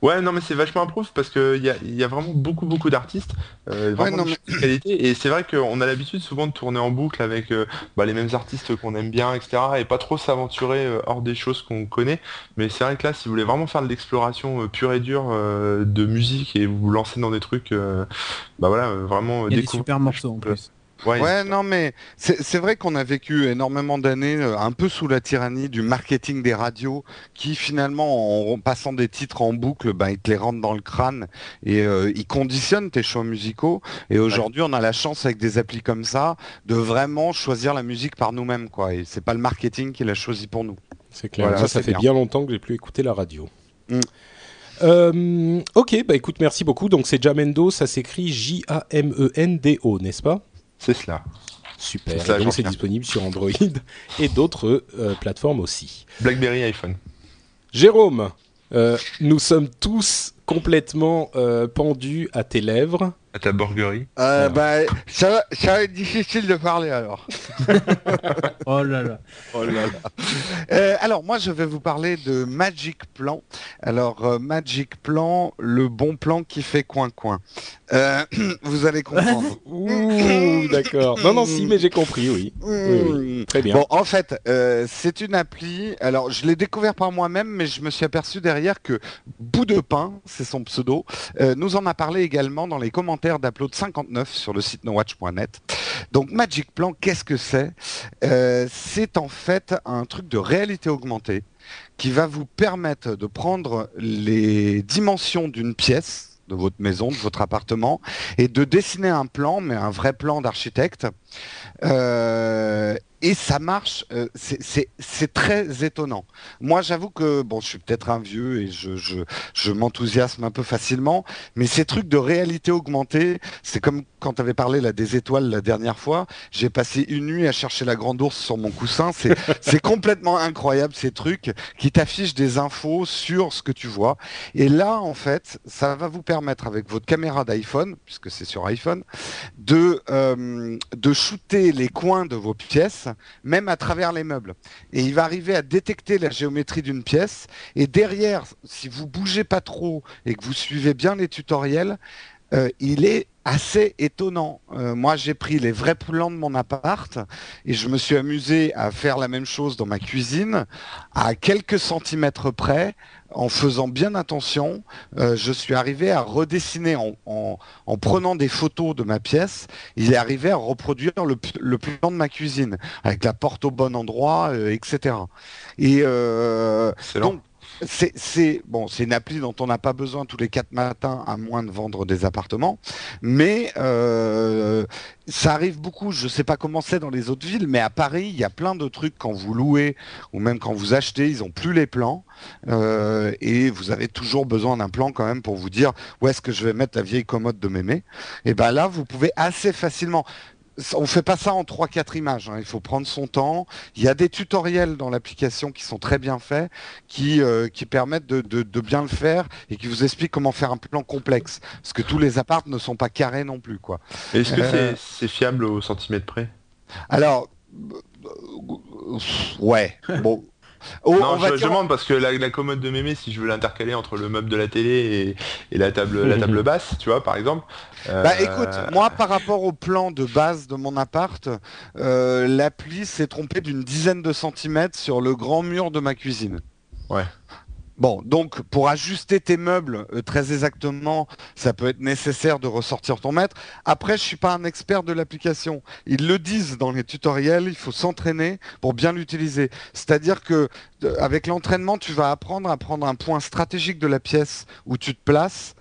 Ouais, non mais c'est vachement approuve parce qu'il y a, y a vraiment beaucoup beaucoup d'artistes, euh, vraiment de qualité, et c'est vrai qu'on a l'habitude souvent de tourner en boucle avec bah, les mêmes artistes qu'on aime bien, etc. Et pas trop s'aventurer hors des choses qu'on connaît, mais c'est vrai que là, si vous voulez vraiment faire de l'exploration pure et dure de musique et vous, vous lancer dans des trucs, bah voilà, vraiment... Il y a des super morceaux en plus. Ouais, non, mais c'est vrai qu'on a vécu énormément d'années euh, un peu sous la tyrannie du marketing des radios qui finalement, en passant des titres en boucle, ben, ils te les rentrent dans le crâne et euh, ils conditionnent tes choix musicaux. Et aujourd'hui, on a la chance avec des applis comme ça de vraiment choisir la musique par nous-mêmes, quoi. Et c'est pas le marketing qui l'a choisi pour nous. C'est clair. ça, ça fait bien longtemps que j'ai plus écouté la radio. Mm. Euh, ok, bah écoute, merci beaucoup. Donc c'est Jamendo, ça s'écrit J-A-M-E-N-D-O, n'est-ce pas? C'est cela. Super. donc c'est disponible sur Android et d'autres euh, plateformes aussi. BlackBerry, iPhone. Jérôme, euh, nous sommes tous complètement euh, pendus à tes lèvres à ta borguerie euh, bah, ça, ça, va être difficile de parler alors. oh là là. Oh là là. Euh, alors moi je vais vous parler de Magic Plan. Alors euh, Magic Plan, le bon plan qui fait coin coin. Euh, vous allez comprendre. Ouh, d'accord. Non non si mais j'ai compris oui. oui, Très bien. Bon en fait euh, c'est une appli. Alors je l'ai découvert par moi-même mais je me suis aperçu derrière que Bout de pain, c'est son pseudo, nous en a parlé également dans les commentaires d'Upload 59 sur le site nowatch.net. Donc Magic Plan, qu'est-ce que c'est? Euh, C'est en fait un truc de réalité augmentée qui va vous permettre de prendre les dimensions d'une pièce de votre maison, de votre appartement, et de dessiner un plan, mais un vrai plan d'architecte, euh, et ça marche, euh, c'est très étonnant. Moi, j'avoue que, bon, je suis peut-être un vieux et je, je, je m'enthousiasme un peu facilement, mais ces trucs de réalité augmentée, c'est comme quand tu avais parlé là, des étoiles la dernière fois, j'ai passé une nuit à chercher la grande ours sur mon coussin. C'est complètement incroyable ces trucs qui t'affichent des infos sur ce que tu vois. Et là, en fait, ça va vous permettre avec votre caméra d'iPhone, puisque c'est sur iPhone, de, euh, de shooter les coins de vos pièces, même à travers les meubles. Et il va arriver à détecter la géométrie d'une pièce. Et derrière, si vous bougez pas trop et que vous suivez bien les tutoriels, euh, il est assez étonnant. Euh, moi, j'ai pris les vrais plans de mon appart et je me suis amusé à faire la même chose dans ma cuisine à quelques centimètres près. En faisant bien attention, euh, je suis arrivé à redessiner en, en- en prenant des photos de ma pièce. Il est arrivé à reproduire le, plan de ma cuisine avec la porte au bon endroit, euh, etc. Et euh, donc, c'est, bon, c'est une appli dont on n'a pas besoin tous les quatre matins à moins de vendre des appartements, mais euh, ça arrive beaucoup. Je sais pas comment c'est dans les autres villes, mais à Paris, il y a plein de trucs quand vous louez ou même quand vous achetez, ils ont plus les plans euh, et vous avez toujours besoin d'un plan quand même pour vous dire où est-ce que je vais mettre la vieille commode de mémé. Et ben là, vous pouvez assez facilement. On fait pas ça en 3-4 images, hein. il faut prendre son temps. Il y a des tutoriels dans l'application qui sont très bien faits, qui, euh, qui permettent de, de- de bien le faire et qui vous expliquent comment faire un plan complexe. Parce que tous les apparts ne sont pas carrés non plus. quoi. Est-ce que Euh, c'est c'est fiable au centimètre près? Alors, euh, ouais, bon. Oh, Non, on va je, demande parce que la, la commode de mémé, si je veux l'intercaler entre le meuble de la télé et, et la table la table basse, tu vois, par exemple. euh, Bah écoute, moi par rapport au plan de base de mon appart, euh, l'appli s'est trompée d'une dizaine de centimètres sur le grand mur de ma cuisine. Ouais. Bon, donc pour ajuster tes meubles euh, très exactement, ça peut être nécessaire de ressortir ton mètre. Après, je suis pas un expert de l'application. Ils le disent dans les tutoriels, il faut s'entraîner pour bien l'utiliser. C'est-à-dire que euh, avec l'entraînement, tu vas apprendre à prendre un point stratégique de la pièce où tu te places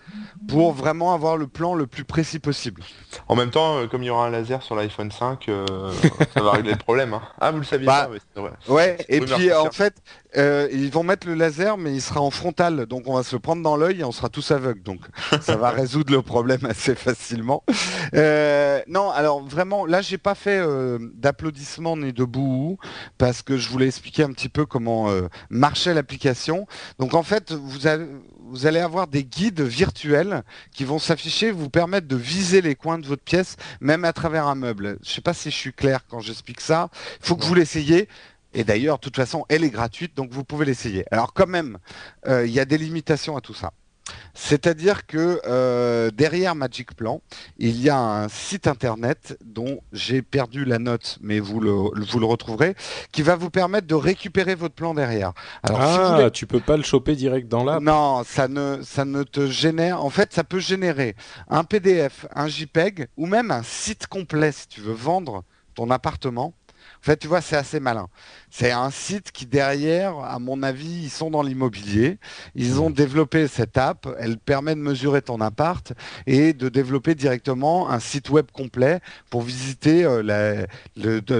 pour vraiment avoir le plan le plus précis possible. En même temps, euh, comme il y aura un laser sur l'iPhone 5, euh, ça va régler le problème. hein. Ah, vous le saviez Bah, pas. Ouais, et Oui, puis en fait, euh, ils vont mettre le laser, mais il sera en frontal, donc on va se le prendre dans l'œil et on sera tous aveugles, donc ça va résoudre le problème assez facilement. Euh, non, alors vraiment, là j'ai pas fait d'applaudissements ni de bouhou parce que je voulais expliquer un petit peu comment marchait l'application. Donc en fait, vous avez vous allez avoir des guides virtuels qui vont s'afficher, vous permettre de viser les coins de votre pièce, même à travers un meuble. Je sais pas si je suis clair quand j'explique ça. Il faut que vous l'essayiez. Et d'ailleurs, de toute façon, elle est gratuite, donc vous pouvez l'essayer. Alors quand même, euh, il y a des limitations à tout ça. C'est-à-dire que euh, derrière Magic Plan, il y a un site internet dont j'ai perdu la note, mais vous le, vous le retrouverez, qui va vous permettre de récupérer votre plan derrière. Alors, si ah, voulez- tu peux pas le choper direct dans l'app non, ça ne, ça ne te génère. En fait, ça peut générer un PDF, un JPEG ou même un site complet si tu veux vendre ton appartement. En fait, tu vois, c'est assez malin. C'est un site qui, derrière, à mon avis, ils sont dans l'immobilier. Ils ont développé cette app. Elle permet de mesurer ton appart et de développer directement un site web complet pour visiter euh, la-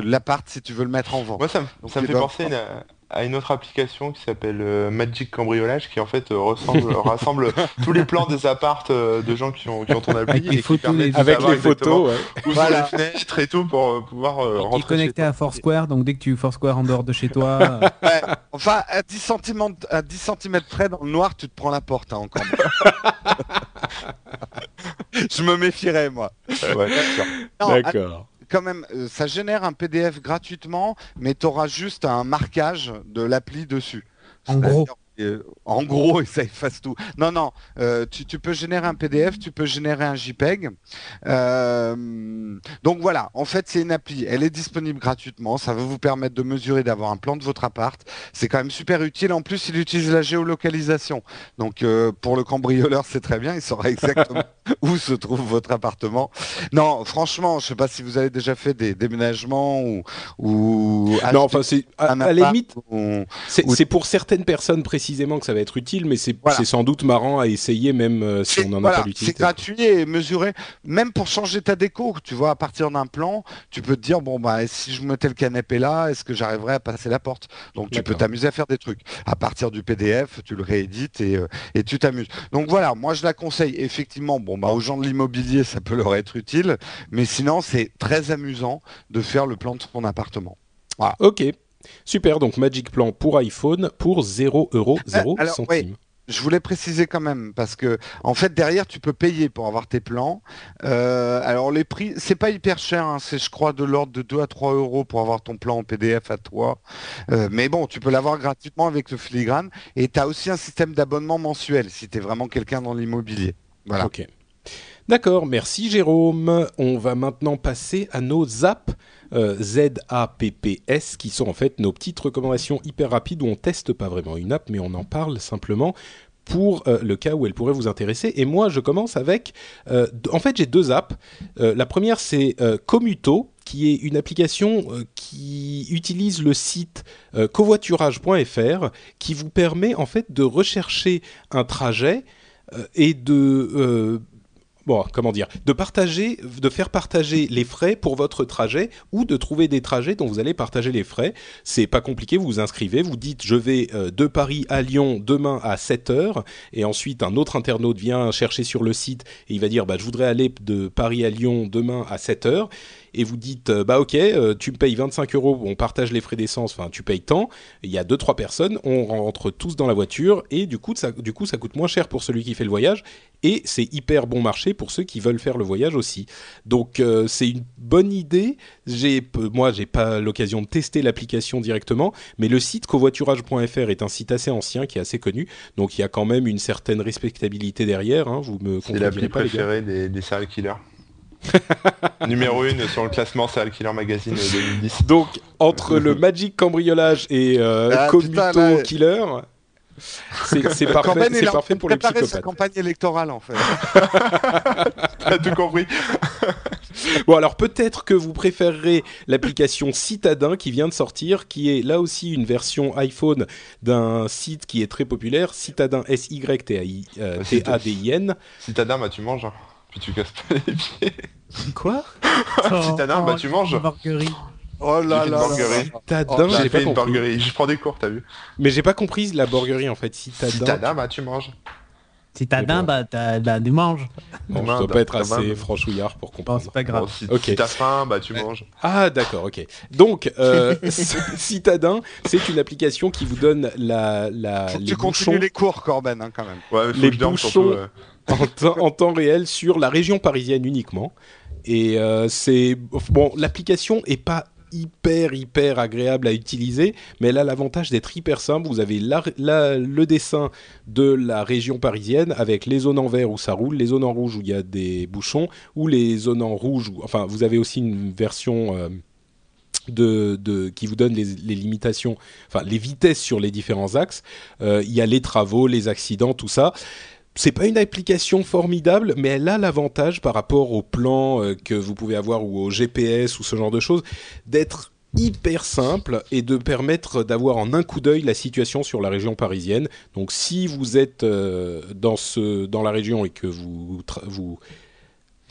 l'appart si tu veux le mettre en vente. Moi, ça me, ça me fait penser à à une autre application qui s'appelle euh, Magic Cambriolage, qui en fait euh, ressemble, rassemble tous les plans des apparts euh, de gens qui ont, qui ont ton appli Avec les et qui photos de Avec savoir les photos, ouais. où Voilà. sont les fenêtres et tout pour euh, pouvoir euh, Qui est rentrer chez connecté toi. à Foursquare, donc dès que tu Foursquare en dehors de chez toi, euh, Ouais, enfin, à 10 cm, à 10 cm près dans le noir, tu te prends la porte hein, encore. Je me méfierais, moi. Ouais, D'accord. Quand même, euh, ça génère un PDF gratuitement, mais tu auras juste un marquage de l'appli dessus. En C'est-à-dire, gros. Euh, en gros, et ça efface tout. Non, non, euh, tu, tu peux générer un PDF, tu peux générer un JPEG. Euh, donc voilà, en fait, c'est une appli. Elle est disponible gratuitement. Ça va vous permettre de mesurer, d'avoir un plan de votre appart. C'est quand même super utile. En plus, il utilise la géolocalisation. Donc pour le cambrioleur, c'est très bien. Il saura exactement où se trouve votre appartement. Non, franchement, je sais pas si vous avez déjà fait des déménagements ou, ou Non, enfin, c'est à, la limite, ou- c'est ou- c'est pour certaines personnes précisément que ça va être utile, mais c'est Voilà. c'est sans doute marrant à essayer même euh, si C'est- on n'en voilà, a pas C'est l'utilité. gratuit et mesuré. Même pour changer ta déco, tu vois, à partir d'un plan, tu peux te dire bon bah si je mettais le canapé là, est-ce que j'arriverais à passer la porte? Donc tu peux t'amuser à faire des trucs. À partir du PDF, tu le réédites et, euh, et tu t'amuses. Donc voilà, moi je la conseille effectivement. Bon bah aux gens de l'immobilier, ça peut leur être utile, mais sinon c'est très amusant de faire le plan de son appartement. Ok, super. Donc Magic Plan pour iPhone pour 0,0 alors, centimes. Je voulais préciser quand même parce que en fait derrière tu peux payer pour avoir tes plans. Euh, alors les prix c'est pas hyper cher, hein, c'est je crois de l'ordre de 2 à 3 euros pour avoir ton plan en PDF à toi. Euh, mais bon tu peux l'avoir gratuitement avec le filigrane et tu as aussi un système d'abonnement mensuel si tu es vraiment quelqu'un dans l'immobilier. Voilà. D'accord, merci Jérôme. On va maintenant passer à nos apps. Euh, Z-A-P-P-S, qui sont en fait nos petites recommandations hyper rapides où on teste pas vraiment une app, mais on en parle simplement pour euh, le cas où elle pourrait vous intéresser. Et moi, je commence avec... euh, en fait, j'ai deux apps. La première, c'est Commuto, qui est une application qui utilise le site covoiturage.fr, qui vous permet en fait de rechercher un trajet et de... Bon, comment dire, de faire partager les frais pour votre trajet ou de trouver des trajets dont vous allez partager les frais. C'est pas compliqué, vous vous inscrivez, vous dites je vais euh, de Paris à Lyon demain à 7 heures et ensuite un autre internaute vient chercher sur le site et il va dire bah je voudrais aller de Paris à Lyon demain à 7 heures et vous dites euh, bah ok euh, tu me payes 25 euros on partage les frais d'essence enfin tu payes tant il y a deux trois personnes on rentre tous dans la voiture et du coup ça du coup ça coûte moins cher pour celui qui fait le voyage et c'est hyper bon marché pour ceux qui veulent faire le voyage aussi. Donc euh, c'est une bonne idée. J'ai moi j'ai pas l'occasion de tester l'application directement mais le site covoiturage.fr est un site assez ancien qui est assez connu donc il y a quand même une certaine respectabilité derrière hein, vous me C'est l'appli préférée des, des serial killers. Numéro 1 sur le classement Serial Killer Magazine 2010. Donc, entre le Magic Cambriolage et euh, Ah, Commuto putain, là- Killer, c'est parfait, c'est parfait pour les préparer sa psychopathes. campagne électorale en fait. T'as tout compris Bon, alors peut-être que vous préférerez l'application Citadin qui vient de sortir, qui est là aussi une version iPhone d'un site qui est très populaire, Citadin S-Y-T-A-D-I-N. Citadin, bah tu manges. hein. Puis tu casses pas les pieds. Quoi? Citadin, bah tu manges. Burgerie. Oh là fait là là. Citadin, Oh, j'ai fait une burgerie. Je prends des cours, t'as vu Mais j'ai pas compris la burgerie en fait, Citadin. Citadin, bah tu manges. Si t'as bon. bah, t'as, bah, tu manges. Bon, je dois pas être assez franchouillard pour comprendre. c'est pas grave. Bon, si Ok. si t'as faim, bah tu manges. Ah d'accord, ok. Donc euh, Citadin, c'est une application qui vous donne la, la tu continues les cours Corben hein, quand même. Ouais, mais faut Les bouchons. en, temps- réel sur la région parisienne uniquement. Et euh, c'est bon, l'application est pas hyper hyper agréable à utiliser, mais elle a l'avantage d'être hyper simple. Vous avez le dessin de la région parisienne avec les zones en vert où ça roule, les zones en rouge où il y a des bouchons, ou les zones en rouge. Où, enfin, vous avez aussi une version euh, de, qui vous donne les, les limitations, enfin les vitesses sur les différents axes. Euh, Il y a les travaux, les accidents, tout ça. C'est pas une application formidable, mais elle a l'avantage par rapport au plan euh, que vous pouvez avoir ou au GPS ou ce genre de choses d'être hyper simple et de permettre d'avoir en un coup d'œil la situation sur la région parisienne. Donc si vous êtes euh, dans, ce, dans la région et que vous, vous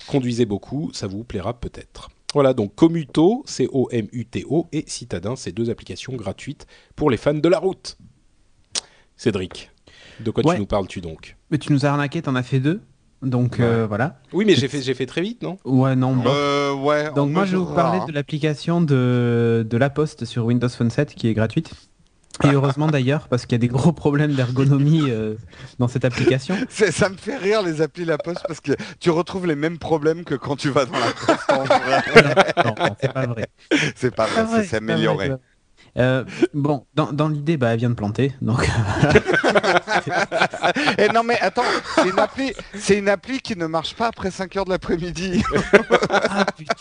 conduisez beaucoup, ça vous plaira peut-être. Voilà, donc Commuto, C-O-M-U-T-O, et Citadin, c'est deux applications gratuites pour les fans de la route. Cédric, de quoi Ouais. tu nous parles-tu donc Mais tu nous as arnaqué, t'en as fait deux. Donc euh, voilà. Oui, mais j'ai fait, j'ai fait très vite, non? Ouais, non. bof. Euh, ouais. Donc moi je vais vous parler de l'application de, de La Poste sur Windows Phone 7 qui est gratuite. Et heureusement d'ailleurs parce qu'il y a des gros problèmes d'ergonomie euh, dans cette application. C'est- Ça me fait rire les applis La Poste parce que tu retrouves les mêmes problèmes que quand tu vas dans la poste en vrai. non, non, c'est pas vrai. C'est pas Pas vrai, vrai, c'est c'est amélioré. pas vrai. Euh, bon, dans, dans l'idée, bah, elle vient de planter, donc Et non mais attends, c'est une appli, c'est une appli qui ne marche pas après 5 heures de l'après-midi. ah putain.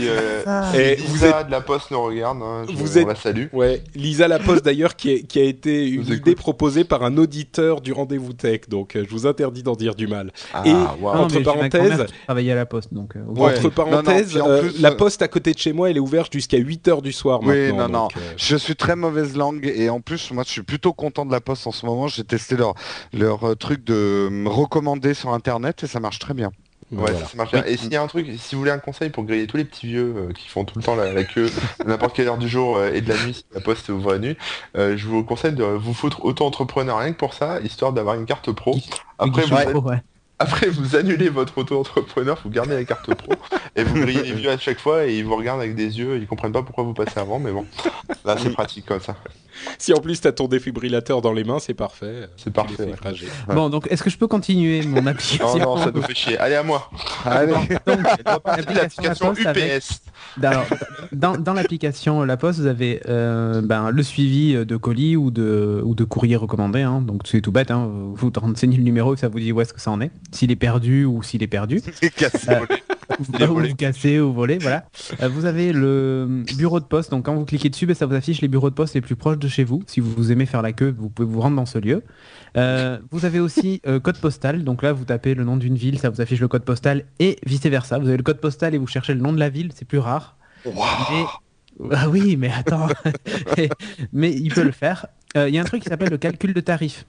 Euh, ça. si Et Lisa vous êtes- de la Poste nous regarde, hein, je- Vous on êtes- la salue. Ouais, Lisa Laposte d'ailleurs, qui, est- qui a été une idée écoute. proposée par un auditeur du rendez-vous tech, donc euh, je vous interdis d'en dire du mal. Ah, Et-. Non, entre parenthèses- travaillait à la poste, donc. euh, Ouais. Entre Non, parenthèses, non, puis en euh, plus, la euh, poste à côté de chez moi, elle est ouverte jusqu'à 8h du soir Oui, maintenant. non, donc, euh, Je suis très mauvaise langue et en plus moi je suis plutôt content de la Poste en ce moment. J'ai testé leur leur euh, truc de me recommander sur internet et ça marche très bien. Ouais, voilà. ça marche bien. Et s'il y a un truc, si vous voulez un conseil pour griller tous les petits vieux euh, qui font tout le temps la, la queue à n'importe quelle heure du jour euh, et de la nuit, si la poste ouvre la nuit, euh, je vous conseille de vous foutre auto-entrepreneur rien que pour ça, histoire d'avoir une carte pro. Après, vous, Ouais, an- ouais. Après, vous annulez votre auto-entrepreneur, vous gardez la carte pro et vous grillez les vieux à chaque fois et ils vous regardent avec des yeux, ils comprennent pas pourquoi vous passez avant, mais bon, là c'est pratique comme ça. Si en plus t'as ton défibrillateur dans les mains, c'est parfait. C'est Tu parfait, ouais. Ouais. Bon, donc est-ce que je peux continuer mon application Non, non, ça nous fait chier. Allez à moi. Allez. Donc, l'application avec- UPS. Alors, dans, dans l'application La Poste, vous avez euh, ben, le suivi de colis ou de, ou de courrier recommandé. Hein. donc c'est tout bête. Hein. Vous renseignez le numéro et ça vous dit où est-ce que ça en est. S'il est perdu ou s'il est perdu. Cassé, Euh, ou vous cassez ou volé, voilà. Euh, vous avez le bureau de poste, donc quand vous cliquez dessus, ben, ça vous affiche les bureaux de poste les plus proches de chez vous. Si vous aimez faire la queue, vous pouvez vous rendre dans ce lieu. Euh, vous avez aussi euh, code postal, donc là vous tapez le nom d'une ville, ça vous affiche le code postal et vice versa. Vous avez le code postal et vous cherchez le nom de la ville, c'est plus rare. Mais- Ah oui, mais attends, mais il peut le faire. Euh, Il y a un truc qui s'appelle le calcul de tarif.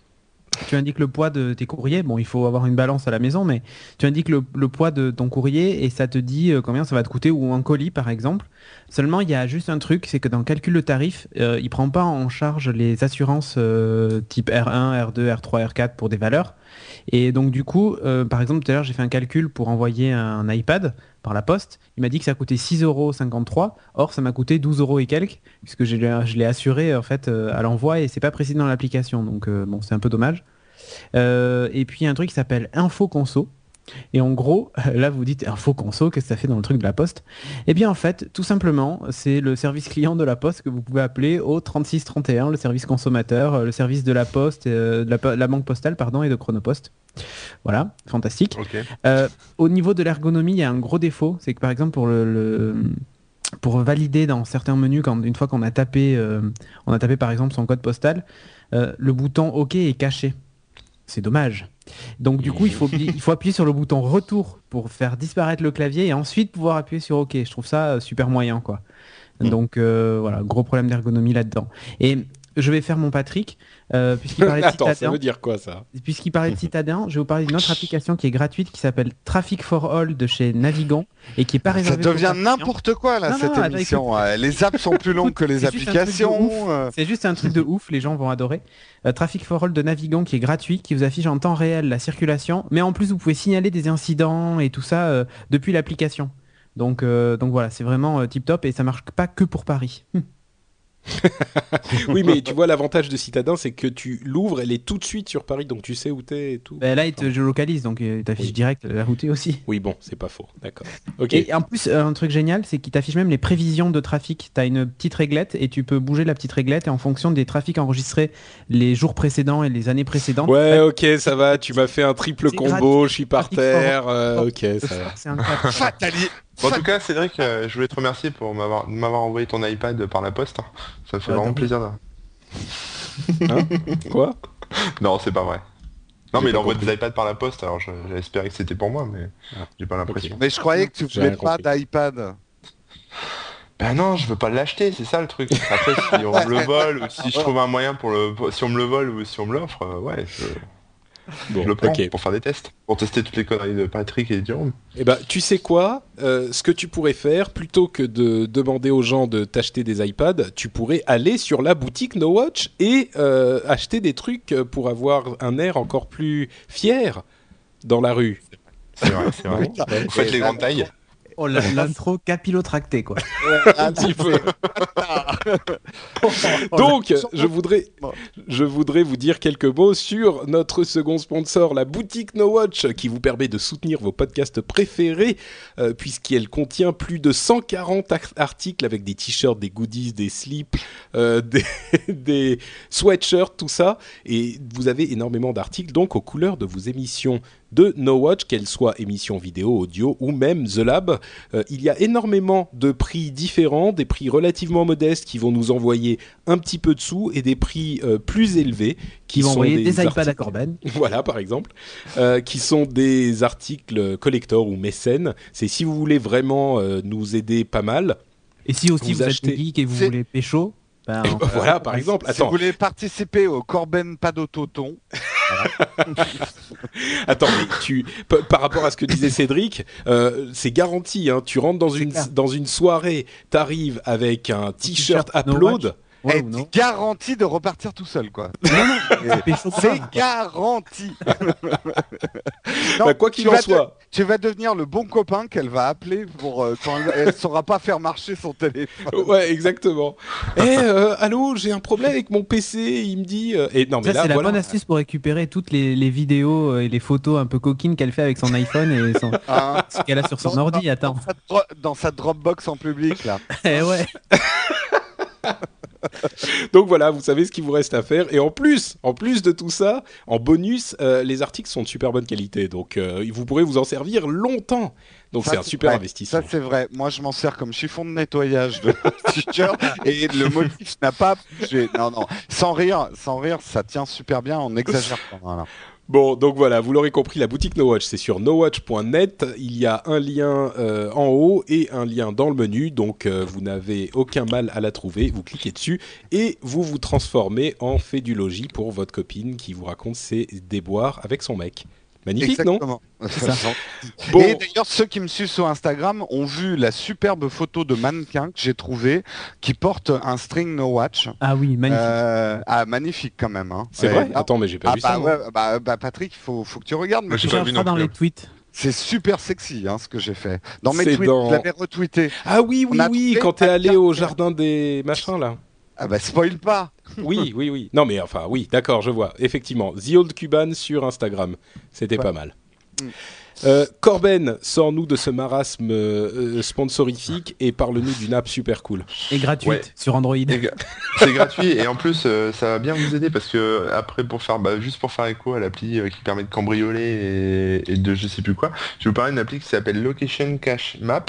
Tu indiques le poids de tes courriers. Bon, il faut avoir une balance à la maison, mais tu indiques le, poids de ton courrier et ça te dit euh, combien ça va te coûter ou un colis par exemple. Seulement, il y a juste un truc, c'est que dans le calcul de tarif, euh, il prend pas en charge les assurances euh, type R1, R2, R3, R4 pour des valeurs. Et donc du coup, euh, par exemple, tout à l'heure, j'ai fait un calcul pour envoyer un iPad par la poste. Il m'a dit que ça coûtait 6,53€. Or, ça m'a coûté 12 euros et quelques, puisque je l'ai assuré en fait euh, à l'envoi et c'est pas précis dans l'application. Donc euh, bon, c'est un peu dommage. Euh, et puis il y a un truc qui s'appelle Info Conso. Et en gros, là vous dites Info Conso, qu'est-ce que ça fait dans le truc de la poste? Eh bien en fait, tout simplement, c'est le service client de la poste que vous pouvez appeler au 3631, le service consommateur, euh, le service de la poste, euh, de la, banque postale pardon et de Chronopost. Voilà, fantastique. Euh, au niveau de l'ergonomie, il y a un gros défaut, c'est que par exemple pour le, le- pour valider dans certains menus, quand une fois qu'on a tapé, euh, on a tapé par exemple son code postal, euh, le bouton OK est caché. C'est dommage. Donc du coup, il faut, il faut appuyer sur le bouton retour pour faire disparaître le clavier et ensuite pouvoir appuyer sur OK. Je trouve ça euh, super moyen, quoi. Donc euh, voilà, gros problème d'ergonomie là-dedans. Et je vais faire mon Patrick, euh, puisqu'il parlait de Attends, ça Citadin. veut dire quoi ça Puisqu'il parlait de Citadin, je vais vous parler d'une autre application qui est gratuite qui s'appelle Traffic for All de chez Navigant et qui est pas Ça réservée devient n'importe quoi là Non, cette non, attends, émission. Les apps sont plus longues que les applications. euh. C'est juste un truc de ouf, les gens vont adorer. Euh, Traffic for All de Navigant qui est gratuit, qui vous affiche en temps réel la circulation, mais en plus vous pouvez signaler des incidents et tout ça euh, depuis l'application. Donc, euh, donc voilà, c'est vraiment tip top et ça marche pas que pour Paris. Oui, mais tu vois, l'avantage de Citadin, c'est que tu l'ouvres, elle est tout de suite sur Paris, donc tu sais où t'es et tout. Ben là, il te géolocalise, donc euh, il t'affiche Oui. direct la route aussi. Oui, bon, c'est pas faux. D'accord. Ok. Et en plus, euh, un truc génial, c'est qu'il t'affiche même les prévisions de trafic. Tu as une petite réglette et tu peux bouger la petite réglette et en fonction des trafics enregistrés les jours précédents et les années précédentes. Ouais, ok, ça va. Tu m'as fait un triple combo. Je suis par terre. euh, ok, ça va. C'est incroyable. Fatali- Bon, en tout cas, Cédric, euh, je voulais te remercier pour m'avoir m'avoir envoyé ton iPad par la poste. hein. Ça me fait Ouais, vraiment plaisir. de- Quoi Non, c'est pas vrai. Non, J'ai mais il pas envoie des iPads par la poste, alors je- j'ai espéré que c'était pour moi, mais Ah, j'ai pas l'impression. Mais je croyais que tu J'ai voulais rien pas d'iPad. Ben non, je veux pas l'acheter, c'est ça le truc. Après, si on me le vole, ou si je trouve un moyen pour le... Si on me le vole ou si on me l'offre, euh, ouais, je, Bon, je le prends ok. pour faire des tests. Pour tester toutes les conneries de Patrick et de Jérôme. Eh ben, tu sais quoi Euh, Ce que tu pourrais faire, plutôt que de demander aux gens de t'acheter des iPads, tu pourrais aller sur la boutique No Watch et euh, acheter des trucs pour avoir un air encore plus fier dans la rue. C'est vrai, c'est vrai. Vous faites les grandes tailles Oh, la- l'intro capillotracté, quoi. un petit peu. Donc, je voudrais, je voudrais vous dire quelques mots sur notre second sponsor, la boutique No Watch, qui vous permet de soutenir vos podcasts préférés, euh, puisqu'elle contient plus de 140 ar- articles avec des t-shirts, des goodies, des slips, euh, des, des sweatshirts, tout ça. Et vous avez énormément d'articles, donc aux couleurs de vos émissions de No Watch, qu'elles soient émissions vidéo, audio ou même The Lab. Euh, il y a énormément de prix différents, des prix relativement modestes qui vont nous envoyer un petit peu de sous et des prix euh, plus élevés qui Qui vont sont envoyer des, iPads articles- à Corben. voilà, par exemple, euh, qui sont des articles collector ou mécènes. C'est si vous voulez vraiment nous aider pas mal. Et si aussi Vous vous, achetez- êtes geek et vous voulez pécho, ben, ben, voilà, par exemple. Si vous voulez participer au Corben pas d'autoton, attends, mais tu, par rapport à ce que disait Cédric, euh, c'est garanti. Hein, tu rentres dans une clair. dans une soirée, t'arrives avec un t-shirt Upload. Ouais, ou non. garanti de repartir tout seul, quoi. Non, non, c'est garanti. Non, Bah, quoi qu'il tu en de- soit. tu vas devenir le bon copain qu'elle va appeler pour euh, quand elle, elle saura pas faire marcher son téléphone. Ouais, exactement. Eh, euh, allô, j'ai un problème avec mon PC. Il me dit. euh, Et non, mais Ça, là, c'est la voilà. bonne astuce pour récupérer toutes les, les vidéos et les photos un peu coquines qu'elle fait avec son iPhone et son, Hein. ce qu'elle a sur son Dans- ordi. dans- Attends. Dans sa, dro- dans sa Dropbox en public, là. Eh ouais. Donc voilà, vous savez ce qu'il vous reste à faire. Et en plus, en plus de tout ça, en bonus, euh, les articles sont de super bonne qualité. Donc euh, vous pourrez vous en servir longtemps. Donc c'est un super ouais, investissement. Ça, c'est vrai. Moi, je m'en sers comme chiffon de nettoyage de t-shirt et le motif n'a pas bougé. Non, non. Sans rire, sans rire, ça tient super bien. On exagère pas. Voilà. Bon, donc voilà, vous l'aurez compris, la boutique No Watch, c'est sur nowatch.net. Il y a un lien euh, en haut et un lien dans le menu, donc euh, vous n'avez aucun mal à la trouver. Vous cliquez dessus et vous vous transformez en fait du logis pour votre copine qui vous raconte ses déboires avec son mec. Magnifique, non Exactement. ça. Bon, Et d'ailleurs, ceux qui me suivent sur Instagram ont vu la superbe photo de mannequin que j'ai trouvé qui porte un string no watch. Ah oui, magnifique. Euh, ah, magnifique quand même. Hein. c'est Ouais. vrai Ah, Attends, mais j'ai pas ah, vu bah, ça. ouais, bah, bah, Patrick, il faut, faut que tu regardes. Mais Je pas vu non dans plus. les tweets. c'est super sexy hein, ce que j'ai fait. Dans mes C'est tweets, dans- je l'avais retweeté. Ah oui, oui, oui, quand t'es allé au jardin des machins là. Ah bah spoil pas. Oui, oui, oui. Non, mais enfin, oui, d'accord, je vois. Effectivement, The Old Cuban sur Instagram. C'était Ouais. pas mal. Mm. Euh, Corben, sors-nous de ce marasme euh, euh, sponsorifique et parle-nous d'une app super cool. Et gratuite Ouais. sur Android. C'est gratuit et en plus euh, ça va bien vous aider parce que après pour faire bah, juste pour faire écho à l'appli euh, qui permet de cambrioler et, et de je sais plus quoi, je vais vous parler d'une appli qui s'appelle Location Cache Map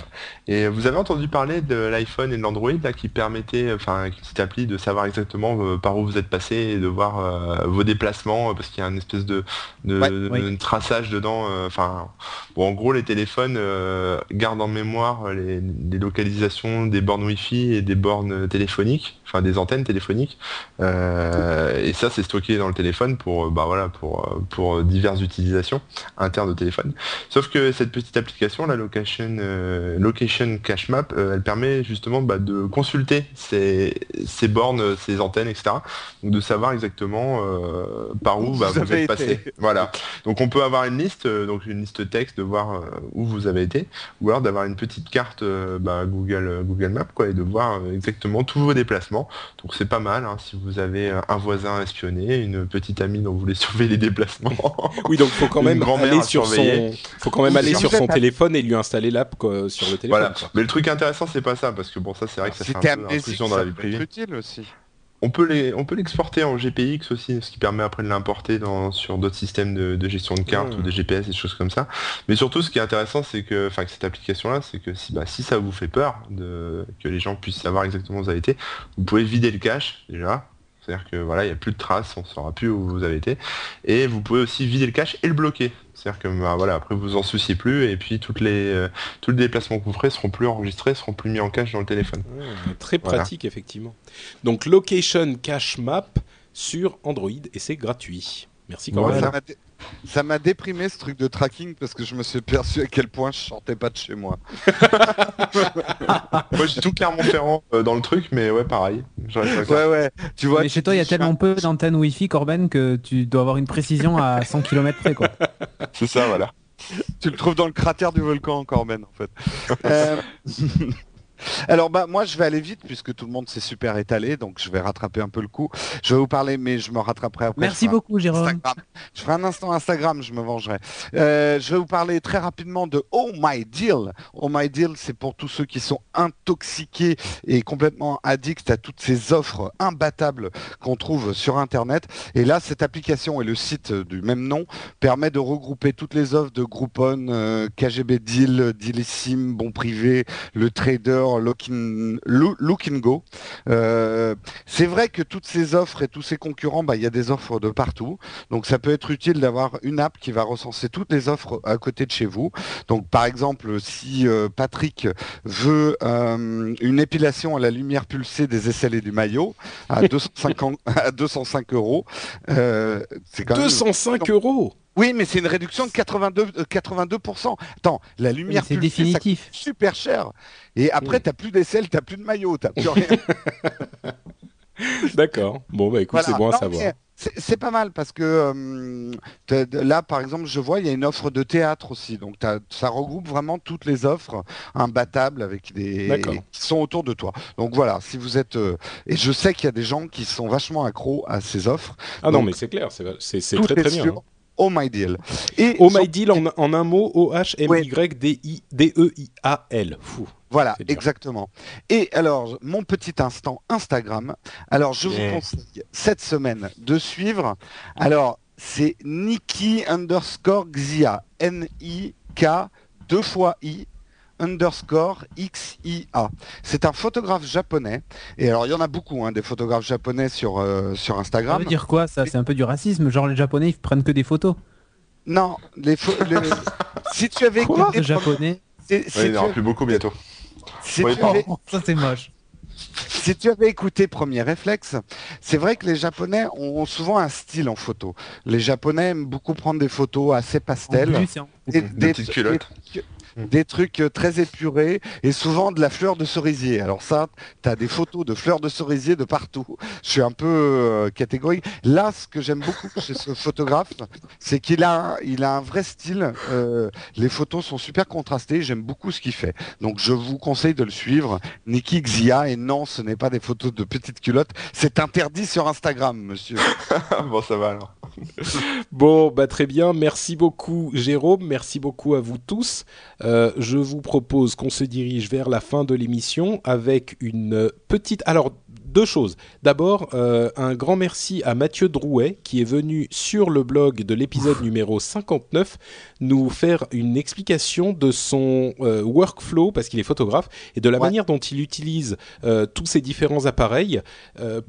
et vous avez entendu parler de l'iPhone et de l'Android là qui permettait enfin petite appli de savoir exactement euh, par où vous êtes passé et de voir euh, vos déplacements parce qu'il y a une espèce de, de, Ouais, de- oui. de traçage dedans euh, enfin bon en gros les téléphones euh, gardent en mémoire les, les localisations des bornes Wi-Fi et des bornes téléphoniques enfin des antennes téléphoniques. Euh, et ça c'est stocké dans le téléphone pour euh, bah voilà pour euh, pour diverses utilisations internes au téléphone. Sauf que cette petite application la location euh, location cache map euh, elle permet justement bah, de consulter ces, ces bornes ces antennes etc donc de savoir exactement euh, par où bah, vous vous, avez êtes passé. Voilà. Donc on peut avoir une liste euh, donc une liste texte de voir euh, où vous avez été ou alors d'avoir une petite carte euh, bah, Google euh, Google Maps quoi et de voir euh, exactement tous vos déplacements donc c'est pas mal hein, si vous avez euh, un voisin espionné, une petite amie dont vous voulez surveiller les déplacements. Oui, donc faut quand même aller sur son, surveiller. faut quand même aller sur son téléphone et lui installer l'app quoi, sur le téléphone. voilà. quoi. Mais le truc intéressant c'est pas ça parce que bon ça c'est vrai que ça fait un peu dans la vie privée. utile aussi. On peut les, on peut l'exporter en GPX aussi, ce qui permet après de l'importer dans, sur d'autres systèmes de, de gestion de cartes Mmh. ou des GPS et des choses comme ça. Mais surtout, ce qui est intéressant, c'est que, enfin, cette application-là, c'est que si, bah, si ça vous fait peur de, que les gens puissent savoir exactement où vous avez été, vous pouvez vider le cache déjà. C'est-à-dire que voilà, il n'y a plus de traces, on ne saura plus où vous avez été. Et vous pouvez aussi vider le cache et le bloquer. C'est-à-dire que bah, voilà, après vous en souciez plus et puis toutes les, euh, tous les déplacements que vous ferez seront plus enregistrés, seront plus mis en cache dans le téléphone. Mmh, très Voilà. pratique effectivement. Donc Location Cache Map sur Android et c'est gratuit. Merci. Voilà. Dé- Ça m'a déprimé ce truc de tracking parce que je me suis perçu à quel point je sortais pas de chez moi. Moi j'ai tout Clermont-Ferrand euh, dans le truc, mais ouais pareil. Ouais ouais, tu vois. Mais chez toi, il y a tellement peu d'antennes Wi-Fi, Corben, que tu dois avoir une précision à 100 km près, quoi. C'est ça, voilà. Tu le trouves dans le cratère du volcan, Corben, en fait. Euh, Alors bah moi je vais aller vite puisque tout le monde s'est super étalé donc je vais rattraper un peu le coup. Je vais vous parler mais je me rattraperai après. Merci beaucoup, Jérôme. Instagram. Je ferai un instant Instagram, je me vengerai. Euh, je vais vous parler très rapidement de Oh My Deal. Oh My Deal, c'est pour tous ceux qui sont intoxiqués et complètement addicts à toutes ces offres imbattables qu'on trouve sur Internet. Et là, cette application et le site du même nom permet de regrouper toutes les offres de Groupon, euh, KGB Deal, Dealissime, Bon Privé, le Trader, Look in, Loo- Look and Go. Euh, c'est vrai que toutes ces offres et tous ces concurrents, bah, il y a des offres de partout. Donc ça peut être utile d'avoir une app qui va recenser toutes les offres à côté de chez vous. Donc par exemple, si euh, Patrick veut euh, une épilation à la lumière pulsée des aisselles et du maillot à 250 à 205 euros, euh, c'est quand même 205 euros? Oui, mais c'est une réduction de 82, euh, 82%. Attends, la lumière C'est ça définitif. super cher. Et après, Oui. t'as plus d'aisselle, t'as plus de maillot, t'as plus rien. D'accord. Bon, bah écoute, Voilà. c'est bon à savoir. C'est pas mal parce que euh, là, par exemple, je vois, il y a une offre de théâtre aussi. Donc, ça regroupe vraiment toutes les offres imbattables avec des D'accord. qui sont autour de toi. Donc voilà, si vous êtes euh, et je sais qu'il y a des gens qui sont vachement accros à ces offres. Ah non, mais c'est clair, c'est très très bien. hein. Oh my deal. Et Oh my deal en, en un mot, O-H-M-Y-D-I-D-E-I-A-L. Fou. Voilà, exactement. Et alors, mon petit instant Instagram. Alors, je vous conseille cette semaine de suivre. Alors, c'est Nikki underscore Xia. N-I-K, deux fois I, underscore X-I-A. C'est un photographe japonais. Et alors, il y en a beaucoup, hein, des photographes japonais sur, euh, sur Ça Instagram. veut dire quoi ça? C'est un peu du racisme, genre les japonais ils prennent que des photos? Non, les les- si tu avais Quoi? écouté... Japonais? Si- si Ouais, il n'y en aura plus beaucoup bientôt. si tu avais- ça c'est moche. Si tu avais écouté Premier Réflexe, c'est vrai que les Japonais ont souvent un style en photo. Les Japonais aiment beaucoup prendre des photos assez pastel, en- et Des petites culottes. des des trucs euh, très épurés et souvent de la fleur de cerisier. Alors ça, tu as des photos de fleurs de cerisier de partout. Je suis un peu euh, catégorique. Là, ce que j'aime beaucoup chez ce photographe, c'est qu'il a, il a un vrai style. Euh, les photos sont super contrastées. J'aime beaucoup ce qu'il fait. Donc je vous conseille de le suivre. Niki Xia. Et non, ce n'est pas des photos de petites culottes. C'est interdit sur Instagram, monsieur. bon, ça va alors. Bon, bah très bien. Merci beaucoup, Jérôme. Merci beaucoup à vous tous. Euh, je vous propose qu'on se dirige vers la fin de l'émission avec une petite. Alors. Deux choses. D'abord, euh, un grand merci à Mathieu Drouet qui est venu sur le blog de l'épisode numéro 59 nous faire une explication de son euh, workflow parce qu'il est photographe et de la Ouais. manière dont il utilise euh, tous ces différents appareils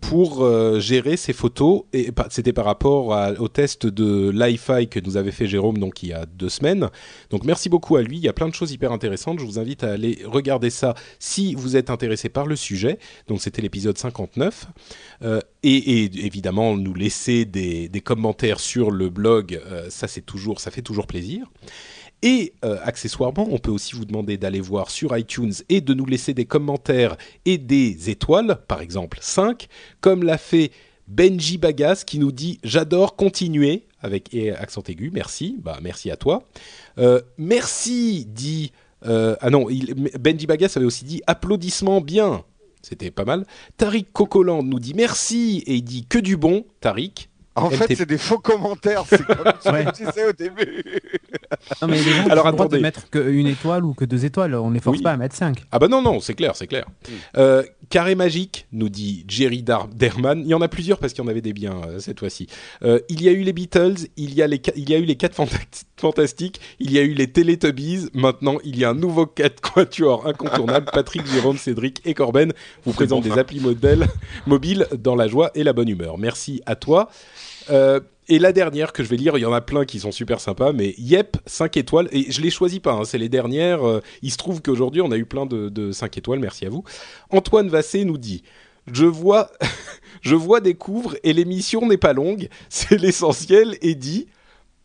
pour gérer ses photos. Et c'était par rapport à- au test de Li-Fi que nous avait fait Jérôme donc il y a deux semaines. Donc merci beaucoup à lui. Il y a plein de choses hyper intéressantes. Je vous invite à aller regarder ça si vous êtes intéressé par le sujet. Donc c'était l'épisode 59. Euh, et, évidemment nous laisser des, commentaires sur le blog. euh, ça c'est toujours, ça fait toujours plaisir. Et euh, accessoirement, on peut aussi vous demander d'aller voir sur iTunes et de nous laisser des commentaires et des étoiles, par exemple 5, comme l'a fait Benji Bagas qui nous dit J'adore continuer avec accent aigu, merci, bah merci à toi. Merci, dit. ah non, Benji Bagas avait aussi dit Applaudissements bien. C'était pas mal. Tariq Cocoland nous dit merci et il dit que du bon, Tariq. En fait, c'est des faux commentaires. C'est comme ce Ouais. que tu disais au début. Non mais les gens Alors, ont le droit de mettre qu'une étoile ou que deux étoiles, on les force Oui. pas à mettre cinq. Ah bah non, non, c'est clair, c'est clair. Euh, Carré magique, nous dit Jerry Dar- Derman. Il y en a plusieurs parce qu'il y en avait des biens euh, cette fois-ci. Euh, il y a eu les Beatles, il y a, les, il y a eu les 4 fantastiques, il y a eu les Teletubbies. Maintenant, il y a un nouveau 4 quatuor incontournable. Patrick, Jérôme, Cédric et Corben vous présentent bon, des applis modèles mobiles dans la joie et la bonne humeur. Merci à toi. Euh, et la dernière que je vais lire, il y en a plein qui sont super sympas, mais Yep, 5 étoiles, et je les choisis pas, hein, c'est les dernières. euh, il se trouve qu'aujourd'hui, on a eu plein de, de 5 étoiles, merci à vous. Antoine Vassé nous dit Je vois, je vois, découvre, et l'émission n'est pas longue, c'est l'essentiel est dit.